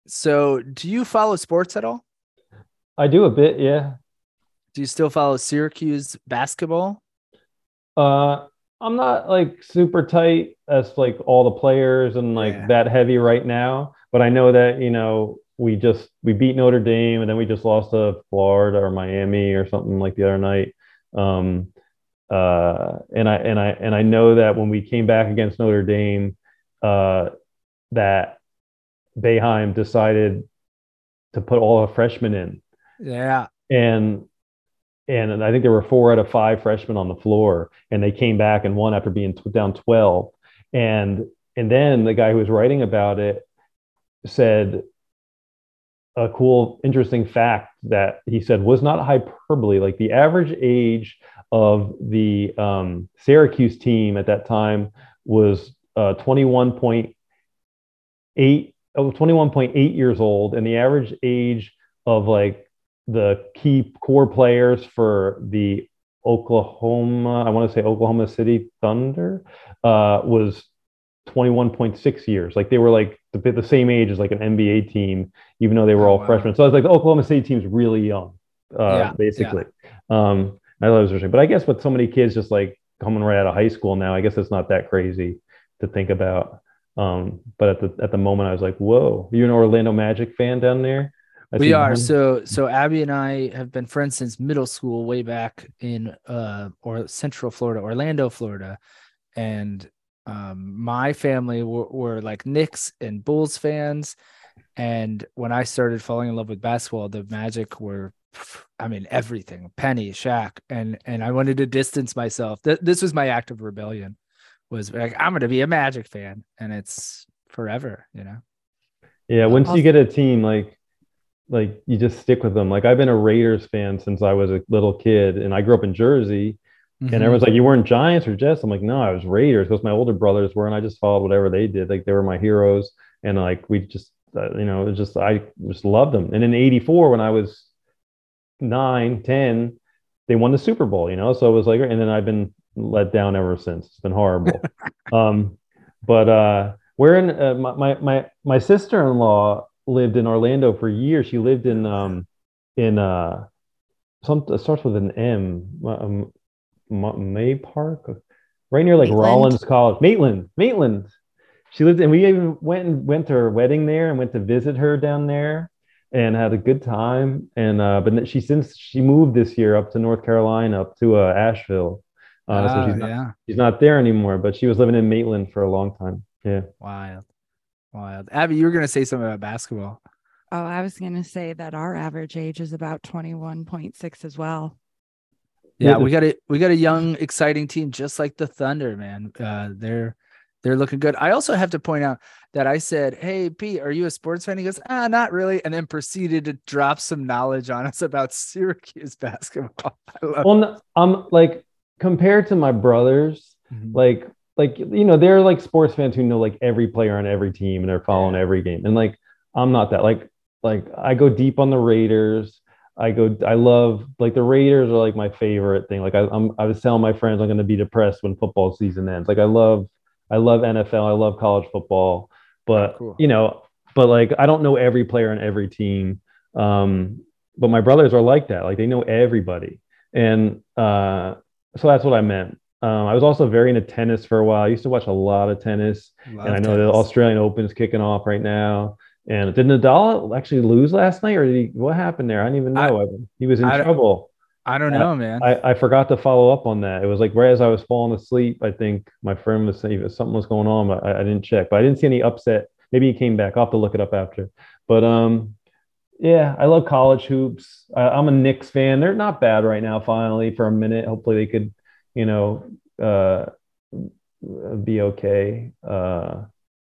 So, do you follow sports at all? I do a bit, yeah. Do you still follow Syracuse basketball? Uh, I'm not like super tight as like all the players and like Yeah. that heavy right now, but I know that you know we just we beat Notre Dame and then we just lost to Florida or Miami or something like the other night. Um, uh, and I and I and I know that when we came back against Notre Dame, uh, that Boeheim decided to put all the freshmen in Yeah. and and I think there were four out of five freshmen on the floor, and they came back and won after being t- down twelve. And and then the guy who was writing about it said a cool, interesting fact that he said was not hyperbole. Like the average age of the um, Syracuse team at that time was uh, 21.8 oh, 21.8 years old, and the average age of like the key core players for the Oklahoma, I want to say Oklahoma City Thunder, uh, was 21.6 years. Like they were like the, the same age as like an NBA team, even though they were Oh, all wow. freshmen. So I was like, the Oklahoma State team's really young, uh, Yeah, yeah. basically. Um, I thought it was interesting. But I guess with so many kids just like coming right out of high school now, I guess it's not that crazy to think about. Um, but at the at the moment, I was like, whoa, you an Orlando Magic fan down there? I we are. so so abby and i have been friends since middle school way back in uh or central florida orlando florida. And um my family were, were like knicks and bulls fans. And when i started falling in love with basketball the magic were i mean everything penny Shaq, and and i wanted to distance myself. Th- this was my act of rebellion was like i'm going to be a magic fan. And it's forever you know? Yeah, once you get a team, like like you just stick with them. Like I've been a Raiders fan since I was a little kid, and I grew up in Jersey. Mm-hmm. And everyone's like, "You weren't Giants or Jets?" I'm like, "No, I was Raiders because my older brothers were, and I just followed whatever they did. Like they were my heroes, and like we just, uh, you know, it was just I just loved them. And in '84, when I was nine, ten, they won the Super Bowl. You know, so it was like, and then I've been let down ever since. It's been horrible. um, but uh, we're in uh, my my my, my sister in law lived in Orlando for years. She lived in um in uh some it starts with an M. Um, May Park, right near like Maitland? Rollins College, Maitland, Maitland. She lived, and we even went and went to her wedding there, and went to visit her down there, and had a good time. And uh, but she since she moved this year up to North Carolina, up to uh, Asheville. Uh, so Ah, she's not, yeah she's not there anymore, but she was living in Maitland for a long time. Yeah. Wild. Wild. Abby, you were going to say something about basketball. Oh, I was going to say that our average age is about 21.6 as well. Yeah, Yeah, we got a we got a young, exciting team just like the Thunder, man. Uh, they're they're looking good. I also have to point out that I said, "Hey, Pete, are you a sports fan?" He goes, "Ah, not really," and then proceeded to drop some knowledge on us about Syracuse basketball. I love Well, I'm like compared to my brothers, Mhm. like like you know they're like sports fans who know like every player on every team and they're following every game. And like i'm not that like like i go deep on the raiders. I go i love like the raiders are like my favorite thing. Like I, i'm i was telling my friends i'm going to be depressed when football season ends. Like i love i love nfl i love college football. But cool. you know but like i don't know every player on every team. Um but my brothers are like that. Like they know everybody. And uh so that's what i meant um, I was also very into tennis for a while. I used to watch a lot of tennis, Love and I know the. Australian Open is kicking off right now. And did Nadal actually lose last night, or did he? What happened there? I don't even I- know. he was in I- trouble. I don't know, man. I, I forgot to follow up on that. It was like right as I was falling asleep. I think my friend was saying something was going on, but I, I didn't check. But I didn't see any upset. Maybe he came back. I'll have to look it up after. But um, yeah, I love college hoops. I, I'm a Knicks fan. They're not bad right now. Finally, for a minute, hopefully they could, you know, uh, be okay uh,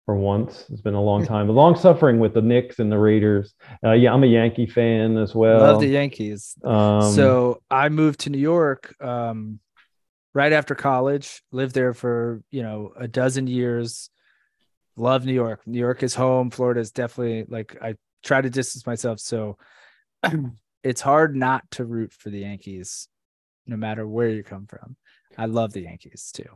for once. It's been a long time. The long suffering with the Knicks and the Raiders. Uh, yeah, I'm a Yankee fan as well. Love the Yankees. Um, so I moved to New York um, right after college. Lived there for you know a dozen years. Love New York. New York is home. Florida is definitely like I try to distance myself. So it's hard not to root for the Yankees, no matter where you come from. I love the Yankees too.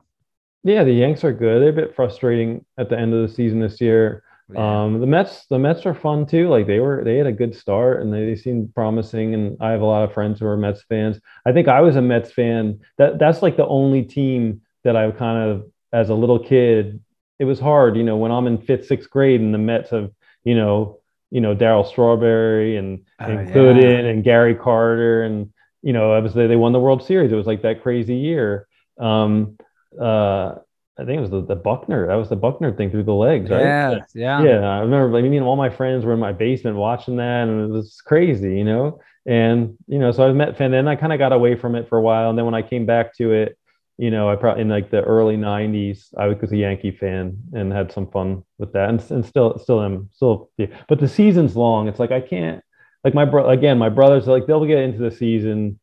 Yeah, the Yanks are good. They're a bit frustrating at the end of the season this year. Yeah. Um, the Mets, the Mets are fun too. Like they were, they had a good start and they, they seemed promising. And I have a lot of friends who are Mets fans. I think I was a Mets fan. That that's like the only team that I kind of, as a little kid, it was hard. You know, when I'm in fifth, sixth grade and the Mets have, you know, you know Darryl Strawberry and Oh, and yeah. Gooden and Gary Carter and you know, obviously they, won the World Series. It was like that crazy year. Um, uh, I think it was the, the Buckner. That was the Buckner thing through the legs, right? yeah, yeah, Yeah, I remember. Like, I mean, all my friends were in my basement watching that, and it was crazy, you know. And you know, so I Met fan. and I kind of got away from it for a while, and then when I came back to it, you know, I probably in like the early '90s, I was a Yankee fan and had some fun with that, and, and still, still am, still. Yeah. But the season's long. It's like I can't. Like my bro, again, my brothers like they'll get into the season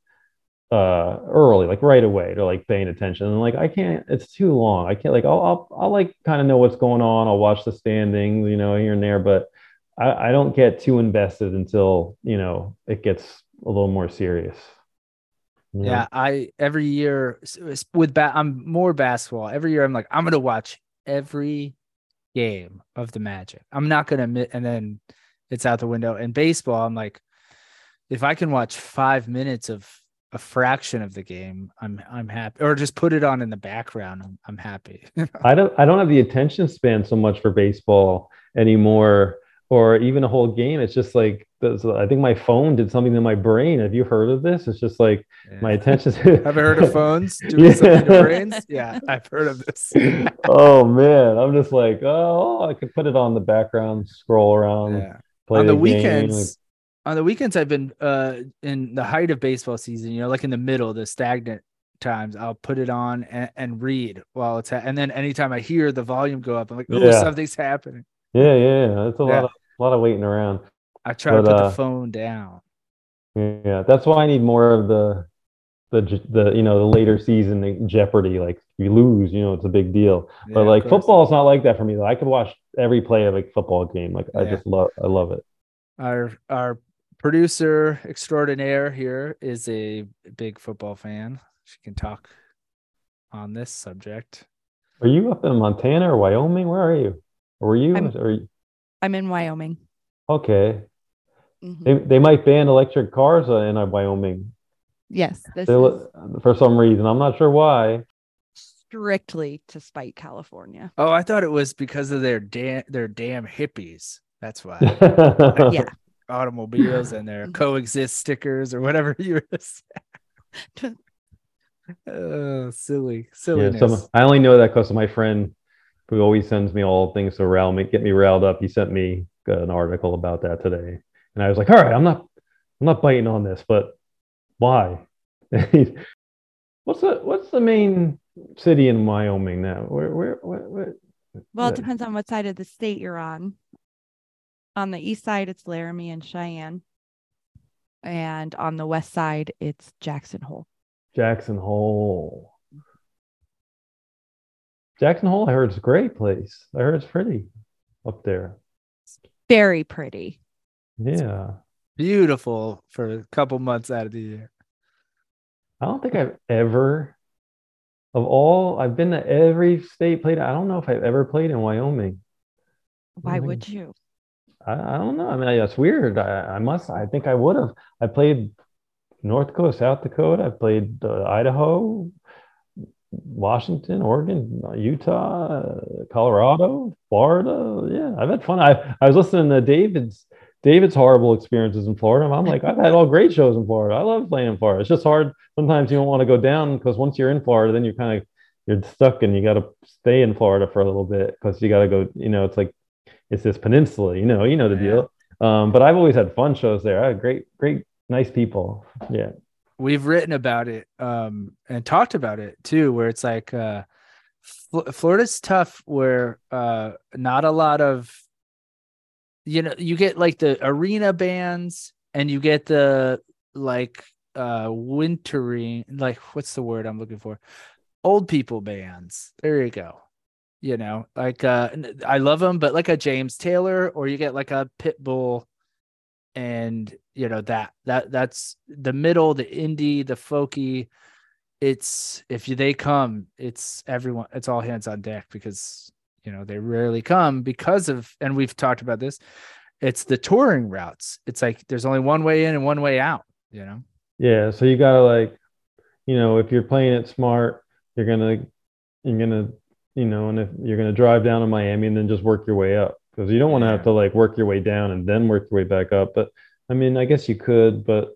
uh early like right away they're like paying attention and like i can't it's too long i can't like i'll i'll, I'll like kind of know what's going on i'll watch the standings you know here and there but i i don't get too invested until you know it gets a little more serious know? Yeah, I every year with bat, I'm more basketball. Every year, I'm like, I'm gonna watch every game of the Magic. I'm not gonna admit, and then it's out the window. And baseball, I'm like, if I can watch five minutes of a fraction of the game, I'm I'm happy. Or just put it on in the background. I'm, I'm happy. I don't I don't have the attention span so much for baseball anymore, or even a whole game. It's just like I think my phone did something to my brain. Have you heard of this? It's just like my attention. Have you heard of phones doing yeah. something to brains? Yeah, I've heard of this. oh man, I'm just like, oh, I could put it on the background, scroll around, yeah. On the, the weekends on the weekends I've been uh in the height of baseball season, you know, like in the middle, the stagnant times, I'll put it on and, and read while it's ha- and then anytime I hear the volume go up, I'm like, oh, yeah. something's happening. Yeah, yeah, yeah. It's a yeah. lot of a lot of waiting around. I try but, to put uh, the phone down. Yeah, that's why I need more of the the the you know the later season Jeopardy. Like you lose, you know, it's a big deal. Yeah, but like football is not like that for me. I could watch every play of a football game. Like I just love I love it. Our our producer extraordinaire here is a big football fan. She can talk on this subject. Are you up in Montana or Wyoming? Where are you? Or were you? I'm, or you... I'm in Wyoming. Okay. Mm-hmm. They, they might ban electric cars in Wyoming. Yes. This is... For some reason. I'm not sure why. Strictly to spite California. Oh, I thought it was because of their damn their damn hippies. That's why. yeah automobiles and their coexist stickers or whatever you were oh, silly, silly. Yeah, so I only know that because of my friend who always sends me all things to rile me, get me riled up. He sent me an article about that today, and I was like, "All right, I'm not, I'm not biting on this, but why? what's the what's the main city in Wyoming now? Where where, where, where well, it depends on what side of the state you're on on the east side, it's Laramie and Cheyenne. And on the west side, it's Jackson Hole. Jackson Hole. Jackson Hole, I heard it's a great place. I heard it's pretty up there. Very pretty. Yeah. Beautiful for a couple months out of the year. I don't think I've ever, of all, I've been to every state played. I don't know if I've ever played in Wyoming. Why would you? I, I don't know. I mean, it's weird. I, I must. I think I would have. I played North Dakota, South Dakota. I played uh, Idaho, Washington, Oregon, Utah, Colorado, Florida. Yeah, I've had fun. I I was listening to David's David's horrible experiences in Florida. I'm like, I've had all great shows in Florida. I love playing in Florida. It's just hard. Sometimes you don't want to go down because once you're in Florida, then you're kind of you're stuck and you got to stay in Florida for a little bit because you got to go. You know, it's like it's this peninsula, you know, you know the deal. Um, but I've always had fun shows there. I had great, great, nice people. Yeah. We've written about it um, and talked about it too, where it's like uh, Florida's tough, where uh, not a lot of, you know, you get like the arena bands and you get the like uh wintering like what's the word i'm looking for? Old people bands. There you go. You know like uh i love them but like a james taylor or you get like a pitbull and you know that that that's the middle the indie the folky. It's if you, they come it's everyone it's all hands on deck because you know they rarely come because of and we've talked about this it's the touring routes it's like there's only one way in and one way out you know yeah so you gotta like you know if you're playing it smart you're gonna you're gonna you know, and if you're going to drive down to Miami and then just work your way up because you don't want to have to like work your way down and then work your way back up. But I mean, I guess you could, but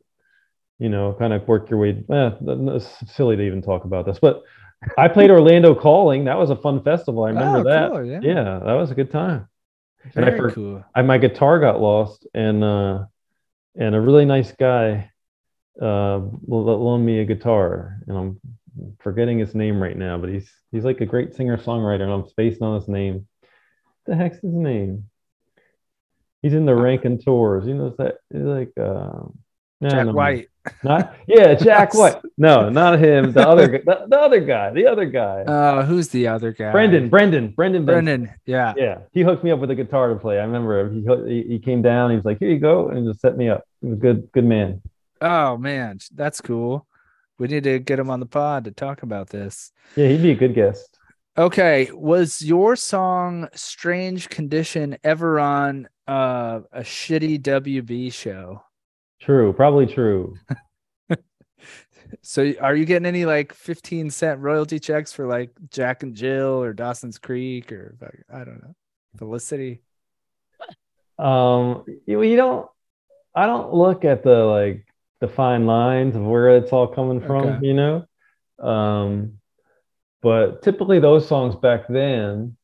you know, kind of work your way. Eh, it's silly to even talk about this, but I played Orlando Calling. That was a fun festival. I remember oh, that. Cool, yeah. yeah. that was a good time. Very and I, for, cool. I my guitar got lost, and uh, and a really nice guy uh, loaned me a guitar, and I'm forgetting his name right now, but he's he's like a great singer songwriter, and I'm spacing on his name. What the heck's his name? He's in the Raconteurs. You know that like uh, Jack White. Not yeah, Jack White. No, not him. The other the, the other guy. The other guy. Uh, who's the other guy? Brendan. Brendan. Brendan. Brendan. Yeah. Yeah. He hooked me up with a guitar to play. I remember he he came down. He was like, "Here you go," and just set me up. He was a good good man. Oh man, that's cool. We need to get him on the pod to talk about this. Yeah, he'd be a good guest. Okay, was your song "Strange Condition" ever on uh, a shitty WB show? True, probably true. So, are you getting any like fifteen cent royalty checks for like Jack and Jill or Dawson's Creek or I don't know, Felicity? Um, you, you don't. I don't look at the like the fine lines of where it's all coming from. Okay. You know, um, but typically those songs back then.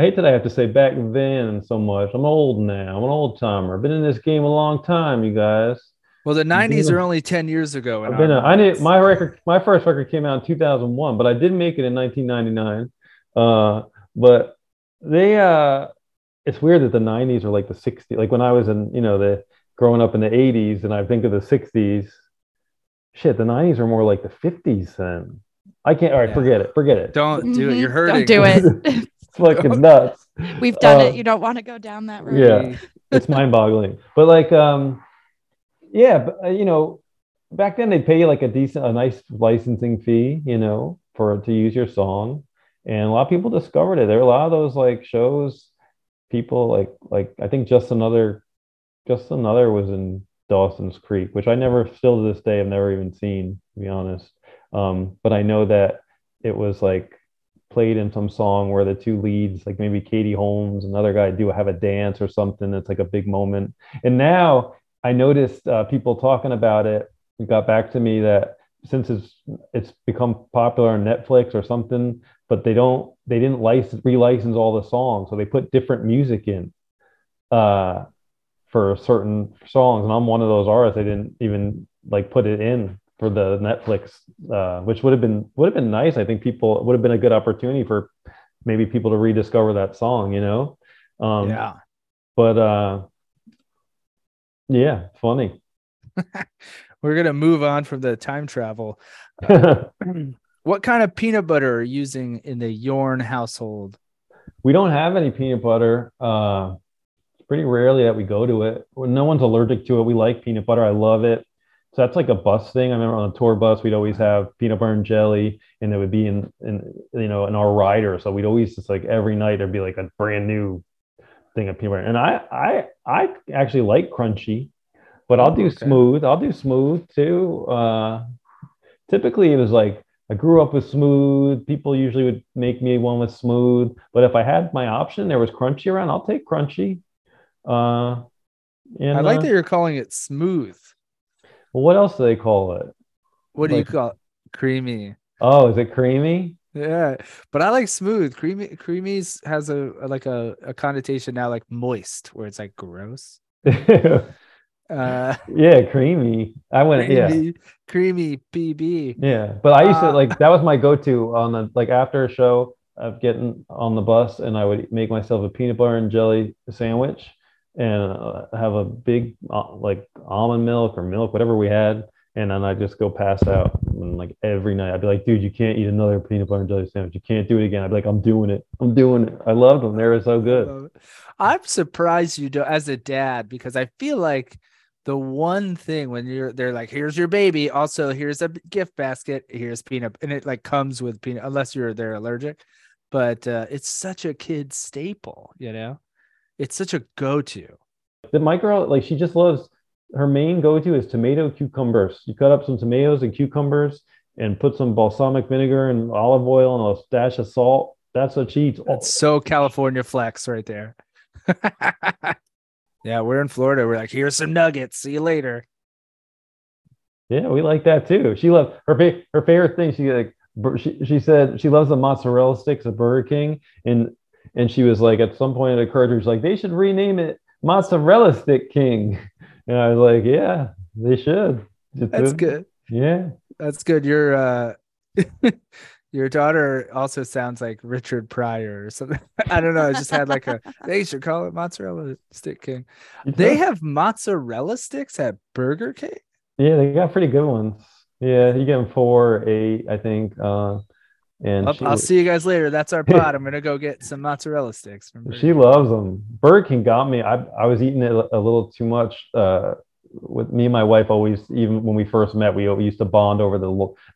I hate that I have to say back then so much. I'm old now. I'm an old timer. I've been in this game a long time, you guys. Well, the '90s are a- only ten years ago. I've been. our A, I did my record. My first record came out in 2001, but I did make it in 1999. Uh, but they. Uh, it's weird that the 90s are like the 60s. Like when I was in, you know, the growing up in the 80s, and I think of the 60s. Shit, the 90s are more like the 50s. Then I can't. All right, Yeah. forget it. Forget it. Don't do it. You're hurting. Don't do it. It's fucking nuts. We've done Uh, it. You don't want to go down that road. Yeah. it's mind-boggling. But like, um, yeah, but uh, you know, back then they'd pay you like a decent, a nice licensing fee, you know, for to use your song, and a lot of people discovered it. There were a lot of those like shows. People like like I think just another, just another was in Dawson's Creek, which I never, still to this day, I've never even seen, to be honest. Um, but I know that it was like played in some song where the two leads, like maybe Katie Holmes, another guy, do have a dance or something. That's like a big moment. And now I noticed uh, people talking about it. It got back to me that since it's it's become popular on Netflix or something, but they don't they didn't license relicense all the songs, so they put different music in uh, for certain songs. And I'm one of those artists. They didn't even like put it in for the Netflix, uh, which would have been would have been nice. I think people would have been a good opportunity for maybe people to rediscover that song. You know, um, yeah. But uh, yeah, funny. We're gonna move on from the time travel. What kind of peanut butter are you using in the Yorn household? we don't have any peanut butter. Uh, it's pretty rarely that we go to it. No one's allergic to it. We like peanut butter. I love it. So that's like a bus thing. I remember on a tour bus, we'd always have peanut butter and jelly, and it would be in, in you know, in our rider. So we'd always just like every night there'd be like a brand new thing of peanut butter. And I, I, I actually like crunchy, but I'll do Okay. smooth. I'll do smooth too. Uh, typically, it was like I grew up with smooth. People usually would make me one with smooth, but if I had my option, there was crunchy around. I'll take crunchy. Uh, and I like uh, that you're calling it smooth. What else do they call it? What do you call it? Creamy. Oh, is it creamy? Yeah, but I like smooth. Creamy creamies has a, a- like a, a connotation now like moist, where it's like gross. Uh yeah, creamy. I went. Yeah, creamy, creamy PB. yeah. But I used to Uh, like that was my go-to on the like after a show of getting on the bus, and I would make myself a peanut butter and jelly sandwich, and uh, have a big uh, like almond milk or milk, whatever we had, and then I'd just go pass out. And like every night, I'd be like, "Dude, you can't eat another peanut butter and jelly sandwich. You can't do it again." I'd be like, "I'm doing it. I'm doing it." I loved them. They were so good. I'm surprised you do as a dad because I feel like the one thing when you're they're like, here's your baby. Also, here's a gift basket. Here's peanut, and it like comes with peanut, unless you're they're allergic. But uh, it's such a kid staple, you know. It's such a go-to. The my girl, like she just loves her main go-to is tomato cucumbers. You cut up some tomatoes and cucumbers and put some balsamic vinegar and olive oil and a dash of salt. That's what she eats. That's so California flex right there. yeah, we're in Florida. We're like, here's some nuggets. See you later. Yeah, we like that too. She loves her fa- her favorite thing. She like she, she said she loves the mozzarella sticks at Burger King, and and she was like at some point it occurred to her she's like they should rename it Mozzarella Stick King, and I was like yeah they should. It's That's a- good. Yeah, That's good. Your uh your daughter also sounds like Richard Pryor or something. I don't know. I just had like a they should call it mozzarella stick king. They have mozzarella sticks at Burger King. Yeah, they got pretty good ones. Yeah, you get them four, eight, I think. Uh, and I'll, I'll see you guys later. That's our pod. I'm gonna go get some mozzarella sticks she loves them. Burger King got me. I I was eating it a little too much uh, with me and my wife always even when we first met we, used to bond over the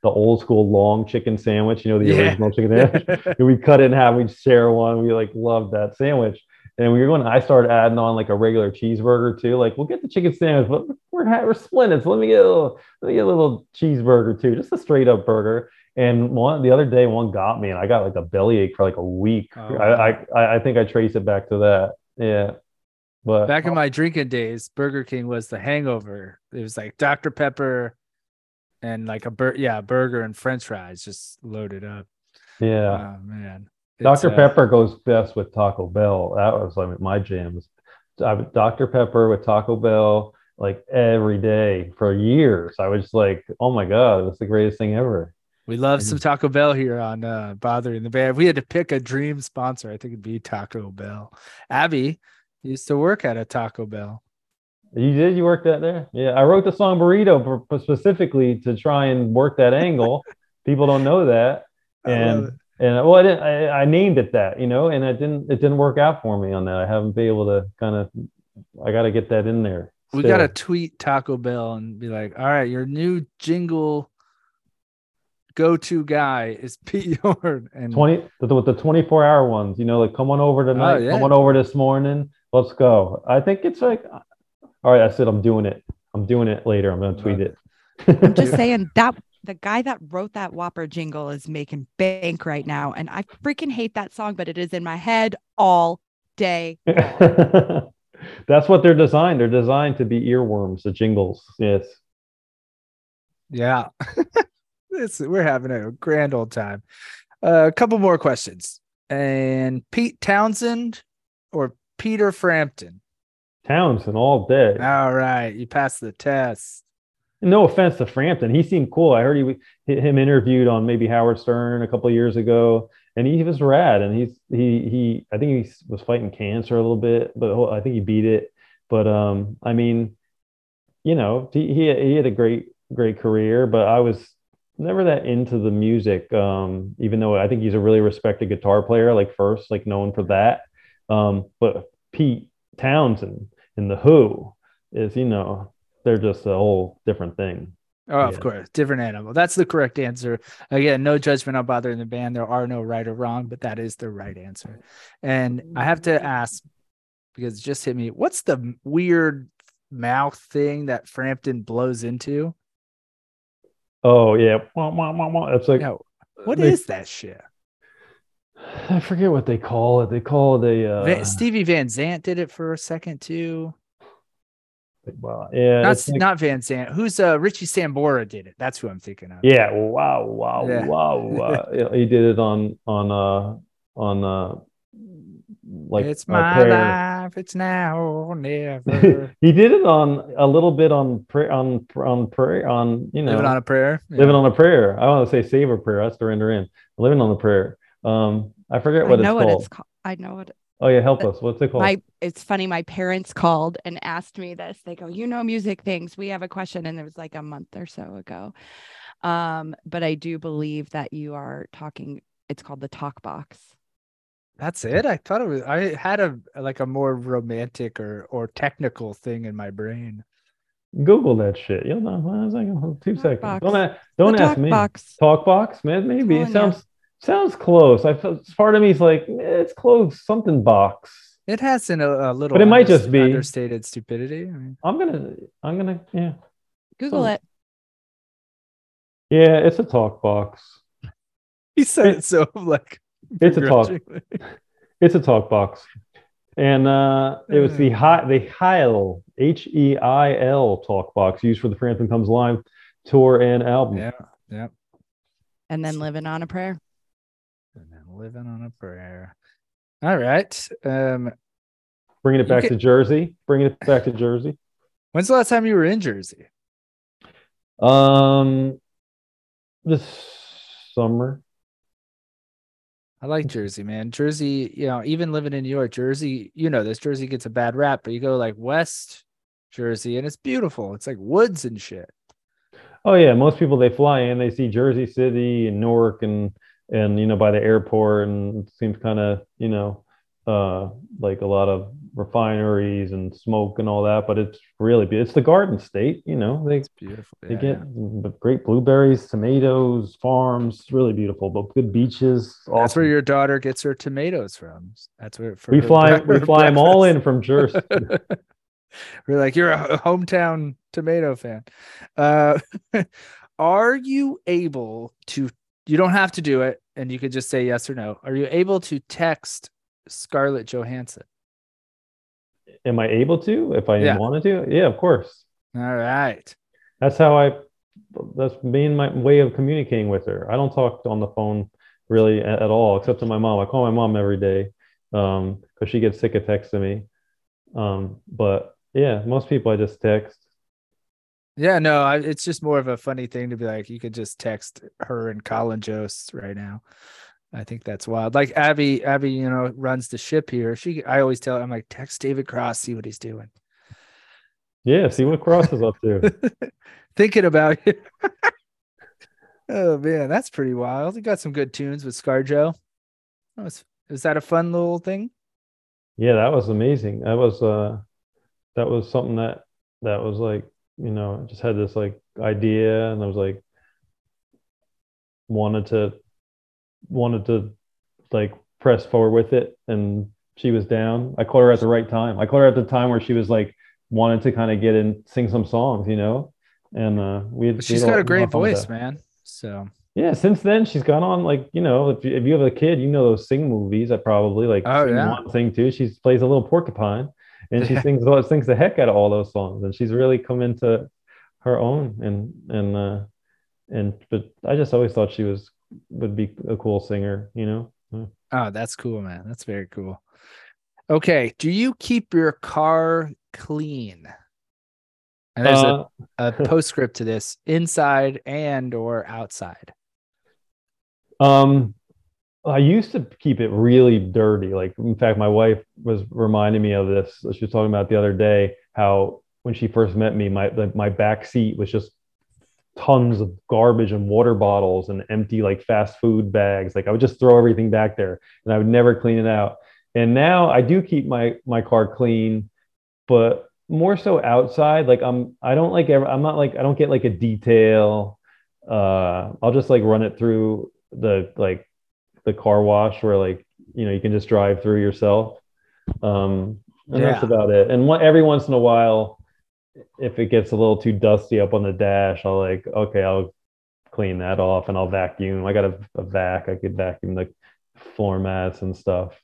the old school long chicken sandwich you know the Yeah. original chicken sandwich and we cut it in half we'd share one we like loved that sandwich and we were going i started adding on like a regular cheeseburger too like we'll get the chicken sandwich but we're, we're splitting so let me get a little let me get a little cheeseburger too just a straight up burger and one the other day one got me and i got like a bellyache for like a week Oh, I, I I think i trace it back to that yeah but Back in my drinking days, Burger King was the hangover. It was like Dr. Pepper and like a bur- yeah, burger and french fries just loaded up. yeah Oh man. Dr. Uh, Pepper goes best with Taco Bell. That was like my jams. I Dr. Pepper with Taco Bell like every day for years. I was just like, oh my God, that's the greatest thing ever. We love some Taco Bell here on uh, Bothering the Band. If we had to pick a dream sponsor, I think it'd be Taco Bell. Abby used to work at a Taco Bell. You did? You worked that there? Yeah. I wrote the song Burrito for, specifically to try and work that angle. People don't know that. And and well, I didn't. I, I named it that, you know, and it didn't. It didn't work out for me on that. I haven't been able to kind of. I got to get that in there. we got to tweet Taco Bell and be like, all right, your new jingle go-to guy is Pete Yorn. And 20 the, with the 24 hour ones you know like come on over tonight Oh, yeah. come on over this morning let's go i think it's like all right i said i'm doing it i'm doing it later i'm gonna tweet it I'm just saying that the guy that wrote that Whopper jingle is making bank right now. And I freaking hate that song, but it is in my head all day. that's what they're designed they're designed to be earworms the jingles yes Yeah. It's, we're having a grand old time. Uh, a couple more questions. And Pete Townshend or Peter Frampton? townshend all day All right. You passed the test. no offense to frampton he seemed cool i heard he him interviewed on maybe howard stern a couple of years ago and he was rad and he's he he i think he was fighting cancer a little bit but i think he beat it but um i mean you know he he, he had a great great career but i was never that into the music um even though i think he's a really respected guitar player like first like known for that um but pete townshend in the who is you know they're just a whole different thing Oh, of course. Different animal. That's the correct answer. Again, no judgment on bothering the band. There are no right or wrong, but that is the right answer. And I have to ask because it just hit me. What's the weird mouth thing that Frampton blows into? Oh yeah Wah, wah, wah, wah. it's like Yeah. What is they- that shit? i forget what they call it they call it a uh, Va- Stevie Van Zandt did it for a second too. well, yeah Not like- not Van Zandt. Who's uh Richie Sambora did it? That's who I'm thinking of. Yeah, wow, wow, Yeah. wow. Yeah, he did it on on uh on uh like it's my prayer. life. It's now or never. he did it on a little bit on prayer on on prayer on you know Living on a prayer. living on a prayer. I want to say save a prayer. That's render in living on a prayer. Um, I forget I what know it's what called. it's called. I know what Oh yeah, help us. What's it called? my it's funny my parents called and asked me this they go you know music things we have a question and it was like a month or so ago um but i do believe that you are talking it's called the talk box That's it. I thought it was. I had a like a more romantic or or technical thing in my brain. Google that shit. You'll know. One second, two seconds. Talkbox. Don't a- don't ask talk me. box Talkbox, man. Maybe it Telling ya. sounds sounds close. I feel part of me is like eh, it's close. Something box. It has an, a, a little, But it might underst- just be- understated stupidity. I mean, I'm gonna. I'm gonna. Yeah. google So- it Yeah. It's a talk box. he said it so like It's a talk. It's a talk box. And uh, it was the high, the Heil H E I L talk box used for the Frampton Comes Alive tour and album. Yeah, yeah. and then living on a prayer And then living on a prayer. All right. Um, Bringing it back can- to Jersey. Bringing it back to Jersey. when's the last time you were in Jersey? Um, this summer. I like Jersey, man. Jersey, you know, even living in New York, Jersey, you know, this Jersey gets a bad rap, but you go like West Jersey and it's beautiful. It's like woods and shit. Oh yeah, most people they fly in, they see Jersey City and Newark and and you know by the airport, and it seems kind of you know uh like a lot of refineries and smoke and all that, but it's really be- it's the Garden State. You know, they It's beautiful. they Yeah, get yeah. great blueberries, tomatoes, farms. Really beautiful, but good beaches. That's where your daughter gets her tomatoes from. That's where we fly we fly them all in from Jersey. We're like, you're a hometown tomato fan. Uh, are you able to? You don't have to do it, and you could just say yes or no. Are you able to text Scarlett Johansson? Am I able to? If I Yeah. wanted to, yeah, of course. All right. That's how I. That's been my way of communicating with her. I don't talk on the phone really at, at all, except to my mom. I call my mom every day because she gets sick of texting me. Um, but yeah, most people I just text. Yeah, no, I, it's just more of a funny thing to be like, you could just text her and Colin Jost right now. I think that's wild. Like Abby, Abby, you know, runs the ship here. She, I always tell, her, I'm like, text David Cross, see what he's doing. Yeah, see what Cross is up to. Thinking about you. oh man, that's pretty wild. You got some good tunes with ScarJo. That was, is that a fun little thing? Yeah, that was amazing. That was uh that was something that that was like, you know, just had this like idea and I was like wanted to wanted to like press forward with it and she was down. I caught her at the right time. I caught her at the time where she was like wanted to kind of get in sing some songs, you know. And uh we had But we had got a great lot of fun with voice, man. So Yeah, since then she's gone on like you know if you, if you have a kid, you know those sing movies. I probably like Oh, sing yeah. one, sing two. She plays a little porcupine, and she sings sings the heck out of all those songs, and she's really come into her own. And and uh, and but I just always thought she was would be a cool singer, you know. Yeah. Oh, that's cool, man. That's very cool. Okay. Do you keep your car clean? And there's Uh, a, a postscript to this inside and or outside. Um, I used to keep it really dirty. Like, in fact, my wife was reminding me of this. She was talking about the other day how when she first met me, my my back seat was just tons of garbage and water bottles and empty like fast food bags. Like I would just throw everything back there and I would never clean it out. And now I do keep my my car clean, but more so outside. Like I'm I don't like ever I'm not like I don't get like a detail. Uh I'll just like run it through the like the car wash where like you know you can just drive through yourself. Um and that's about it. And what, every once in a while if it gets a little too dusty up on the dash, I'll like, okay, I'll clean that off and I'll vacuum. I got a, a vac. I could vacuum the floor mats and stuff.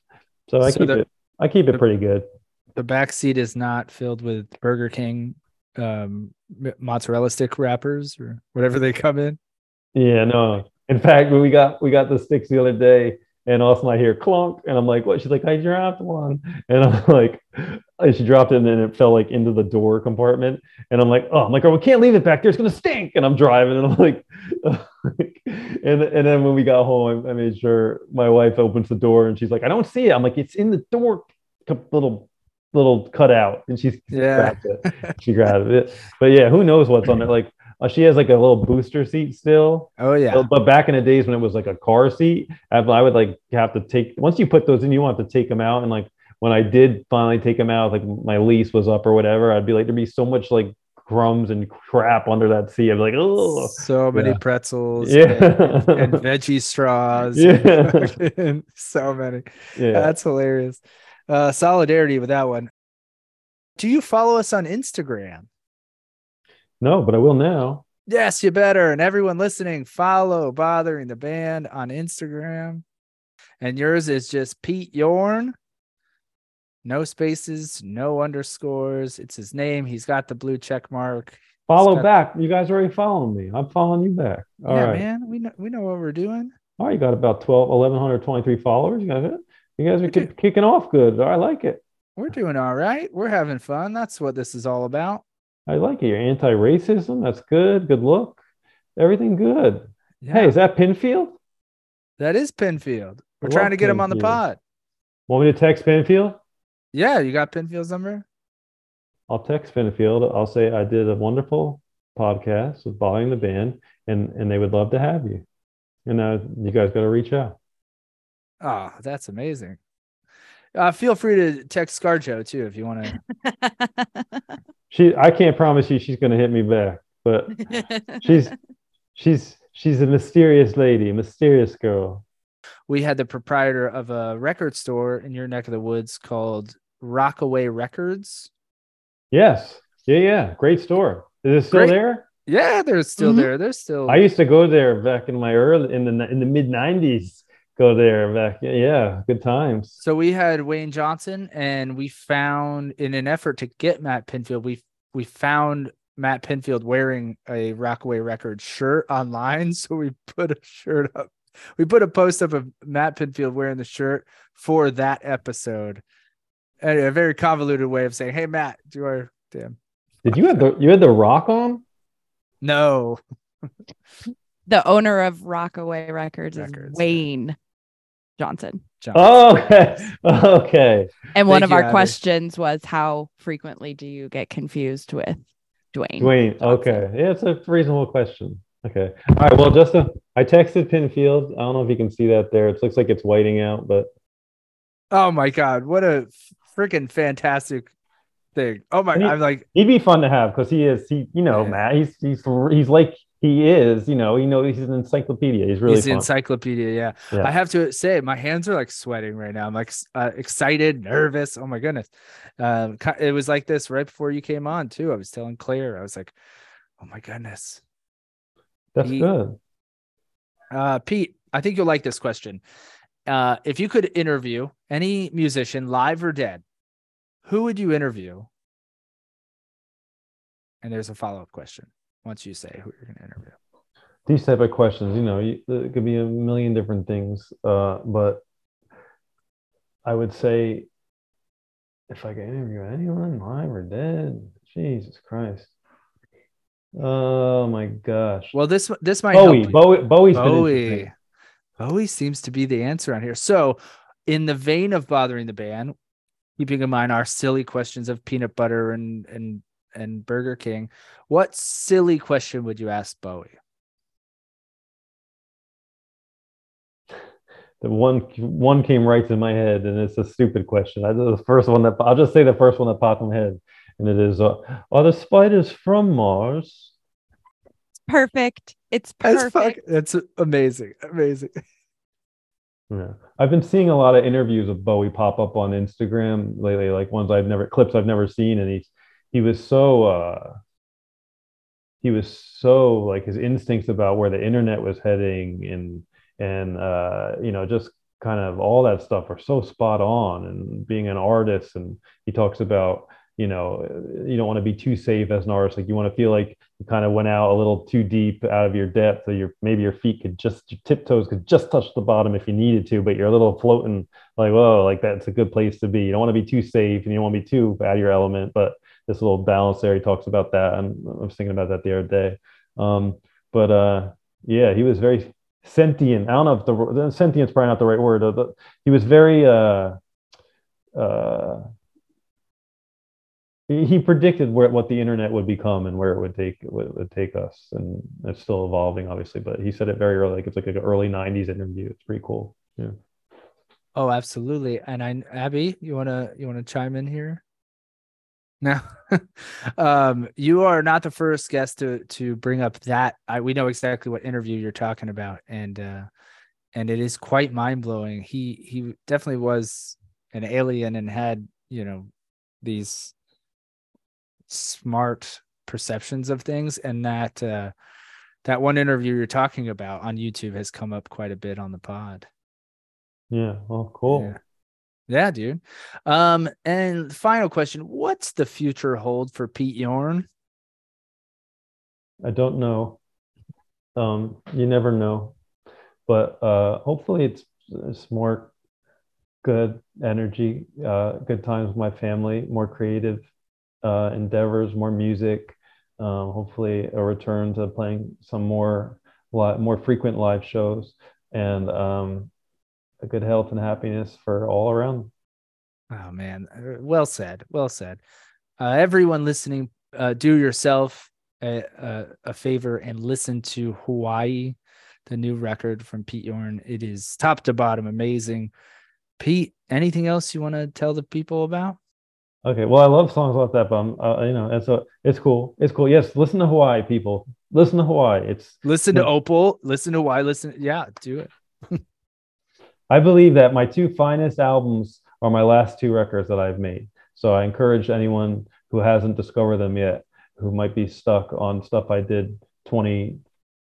So I So keep the- it. I keep it the- pretty good. The back seat is not filled with Burger King um mozzarella stick wrappers or whatever they come in. Yeah, no. In fact, we got we got the sticks the other day, and also I hear clunk, and I'm like, "What?" She's like, "I dropped one," and I'm like, and she dropped it, and then it fell like into the door compartment, and I'm like, "Oh, I'm like, oh, we can't leave it back there; it's gonna stink." And I'm driving, and I'm like, and and then when we got home, I, I made sure my wife opens the door, and she's like, "I don't see it." I'm like, "It's in the door, little." little cutout and she's Yeah. grabbed it she grabbed it but yeah who knows what's on it like uh, she has like a little booster seat still Oh yeah. but- But back in the days when it was like a car seat, I I would like have to take once you put those in, you want to take them out. And like when I did finally take them out, like my lease was up or whatever, I'd be like, there'd be so much like crumbs and crap under that seat. I'd be like, oh, So many Yeah. pretzels Yeah. and, and veggie straws. Yeah. so many. yeah. That's hilarious. Uh, solidarity with that one. Do you follow us on Instagram? No, but I will now. Yes, you better. And everyone listening, follow Bothering the Band on Instagram. And yours is just Pete Yorn. No spaces, no underscores. It's his name. He's got the blue check mark. Follow Scott- back. You guys already following me. I'm following you back. All yeah, right. man. We know we know what we're doing. All right. You got about 12, 1,123 followers. You guys, you guys are kick- kicking off good. I like it. We're doing all right. We're having fun. That's what this is all about. I like it. You're anti-racism. That's good. Good look. Everything good. Yeah. Hey, is that Pinfield? that is Pinfield. We're I trying to get him on the pod. Want me to text Pinfield? Yeah, you got Pinfield's number? I'll text Pinfield. I'll say I did a wonderful podcast with Bothering the Band, and and they would love to have you. And now you guys got to reach out. Oh, that's amazing. Uh, feel free to text ScarJo too if you want to. She, I can't promise you she's going to hit me back, but she's she's she's a mysterious lady, mysterious girl. We had the proprietor of a record store in your neck of the woods called Rockaway Records. Yes, yeah, yeah, great store. Is it still Great. there? Yeah, they're still Mhm. there. They're still. I used to go there back in my early in the in the mid '90s. Go there back, yeah, yeah, good times. So we had Wayne Johnson, and we found in an effort to get Matt Pinfield, we we found Matt Pinfield wearing a Rockaway Records shirt online. So we put a shirt up. We put a post up of Matt Pinfield wearing the shirt for that episode. And a very convoluted way of saying, "Hey Matt, do our damn Did you have the you had the rock on? no." the owner of Rockaway Records, Records, is. Wayne Johnson. John. Oh, okay, okay. And one Thank of our Abby. questions was how frequently do you get confused with Dwayne? Dwayne. Okay, yeah, it's a reasonable question. Okay, all right. Well, Justin, I texted Pinfield. I don't know if you can see that there. It looks like it's whiting out, but Oh my god, what a freaking fantastic thing! Oh my, And he- I'm like, he'd be fun to have because he is. He, you know, Yeah. Matt. He's he's he's like he is. You know, you know, he's an encyclopedia. He's really he's the fun. encyclopedia. Yeah. Yeah. I have to say, my hands are like sweating right now. I'm like uh, excited, nervous. Oh my goodness. Um, it was like this right before you came on too. I was telling Claire, I was like, oh my goodness. That's he- good. Uh, Pete, I think you'll like this question. Uh, if you could interview any musician, live or dead, who would you interview? And there's a follow up question once you say who you're going to interview. These type of questions, you know, you, it could be a million different things. Uh, but I would say, if I could interview anyone, live or dead, Jesus Christ. Oh my gosh. Well, this this might Bowie. Bowie, Bowie's Bowie. Bowie seems to be the answer on here. So, in the vein of bothering the band, keeping in mind our silly questions of peanut butter and and and Burger King, what silly question would you ask Bowie? The one one came right to my head, and it's a stupid question. I the first one that I'll just say the first one that popped in my head, and it is: uh, Are the spiders from Mars? Perfect. It's perfect. fuck, that's amazing, amazing. Yeah, I've been seeing a lot of interviews of Bowie pop up on Instagram lately, like ones I've never clips I've never seen, and he's he was so uh, he was so like his instincts about where the internet was heading and and uh, you know just kind of all that stuff are so spot on and being an artist and he talks about you know you don't want to be too safe as an artist. Like you want to feel like you kind of went out a little too deep out of your depth so your maybe your feet could just your tiptoes could just touch the bottom if you needed to but you're a little floating like whoa like that's a good place to be. You don't want to be too safe and you don't want to be too out of your element but this little balance there he talks about that. And i was thinking about that the other day. Um but uh yeah he was very sentient. I don't know if the, the sentient's probably not the right word uh, but he was very uh uh he predicted where what the internet would become and where it would take would, would take us. And it's still evolving obviously but he said it very early like it's like an early 90s interview. It's pretty cool. Yeah. Oh, absolutely. And I, Abby, you wanna you wanna chime in here? No, um, you are not the first guest to to bring up that. I we know exactly what interview you're talking about, and uh, and it is quite mind blowing. He he definitely was an alien and had you know these smart perceptions of things, and that uh, that one interview you're talking about on YouTube has come up quite a bit on the pod. yeah well cool Yeah. Yeah, dude. Um, and final question: What's the future hold for Pete Yorn? I don't know. Um, you never know, but uh, hopefully it's it's more good energy, uh, good times with my family, more creative uh, endeavors, more music. Um, hopefully a return to playing some more more frequent live shows and um, a good health and happiness for all around. Oh man, uh, well said, well said. Uh, everyone listening, uh, do yourself a, a, a favor and listen to Hawaii, the new record from Pete Yorn. It is top to bottom amazing. Pete, anything else you want to tell the people about? Okay, well, I love songs like that, but I'm, uh, you know, it's a, it's cool, it's cool. Yes, listen to Hawaii, people. Listen to Hawaii. It's listen to Opal. Listen to why. Listen, yeah, do it. I believe that my two finest albums are my last two records that I've made. So I encourage anyone who hasn't discovered them yet, who might be stuck on stuff I did 20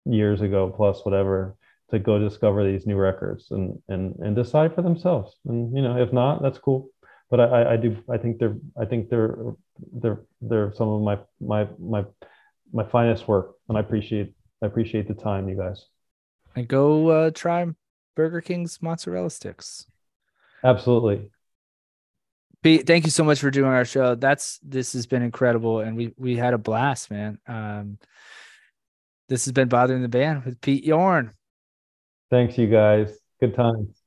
years ago plus whatever, to go discover these new records and and and decide for themselves. And you know, if not, that's cool. But I, I do I think they're I think they're they're they're some of my my my my finest work, and I appreciate I appreciate the time, you guys. And go uh, try Burger King's mozzarella sticks. Absolutely. Pete, thank you so much for doing our show. That's this has been incredible, and we we had a blast, man. Um, this has been bothering the band with Pete Yorn. Thanks, you guys. Good times.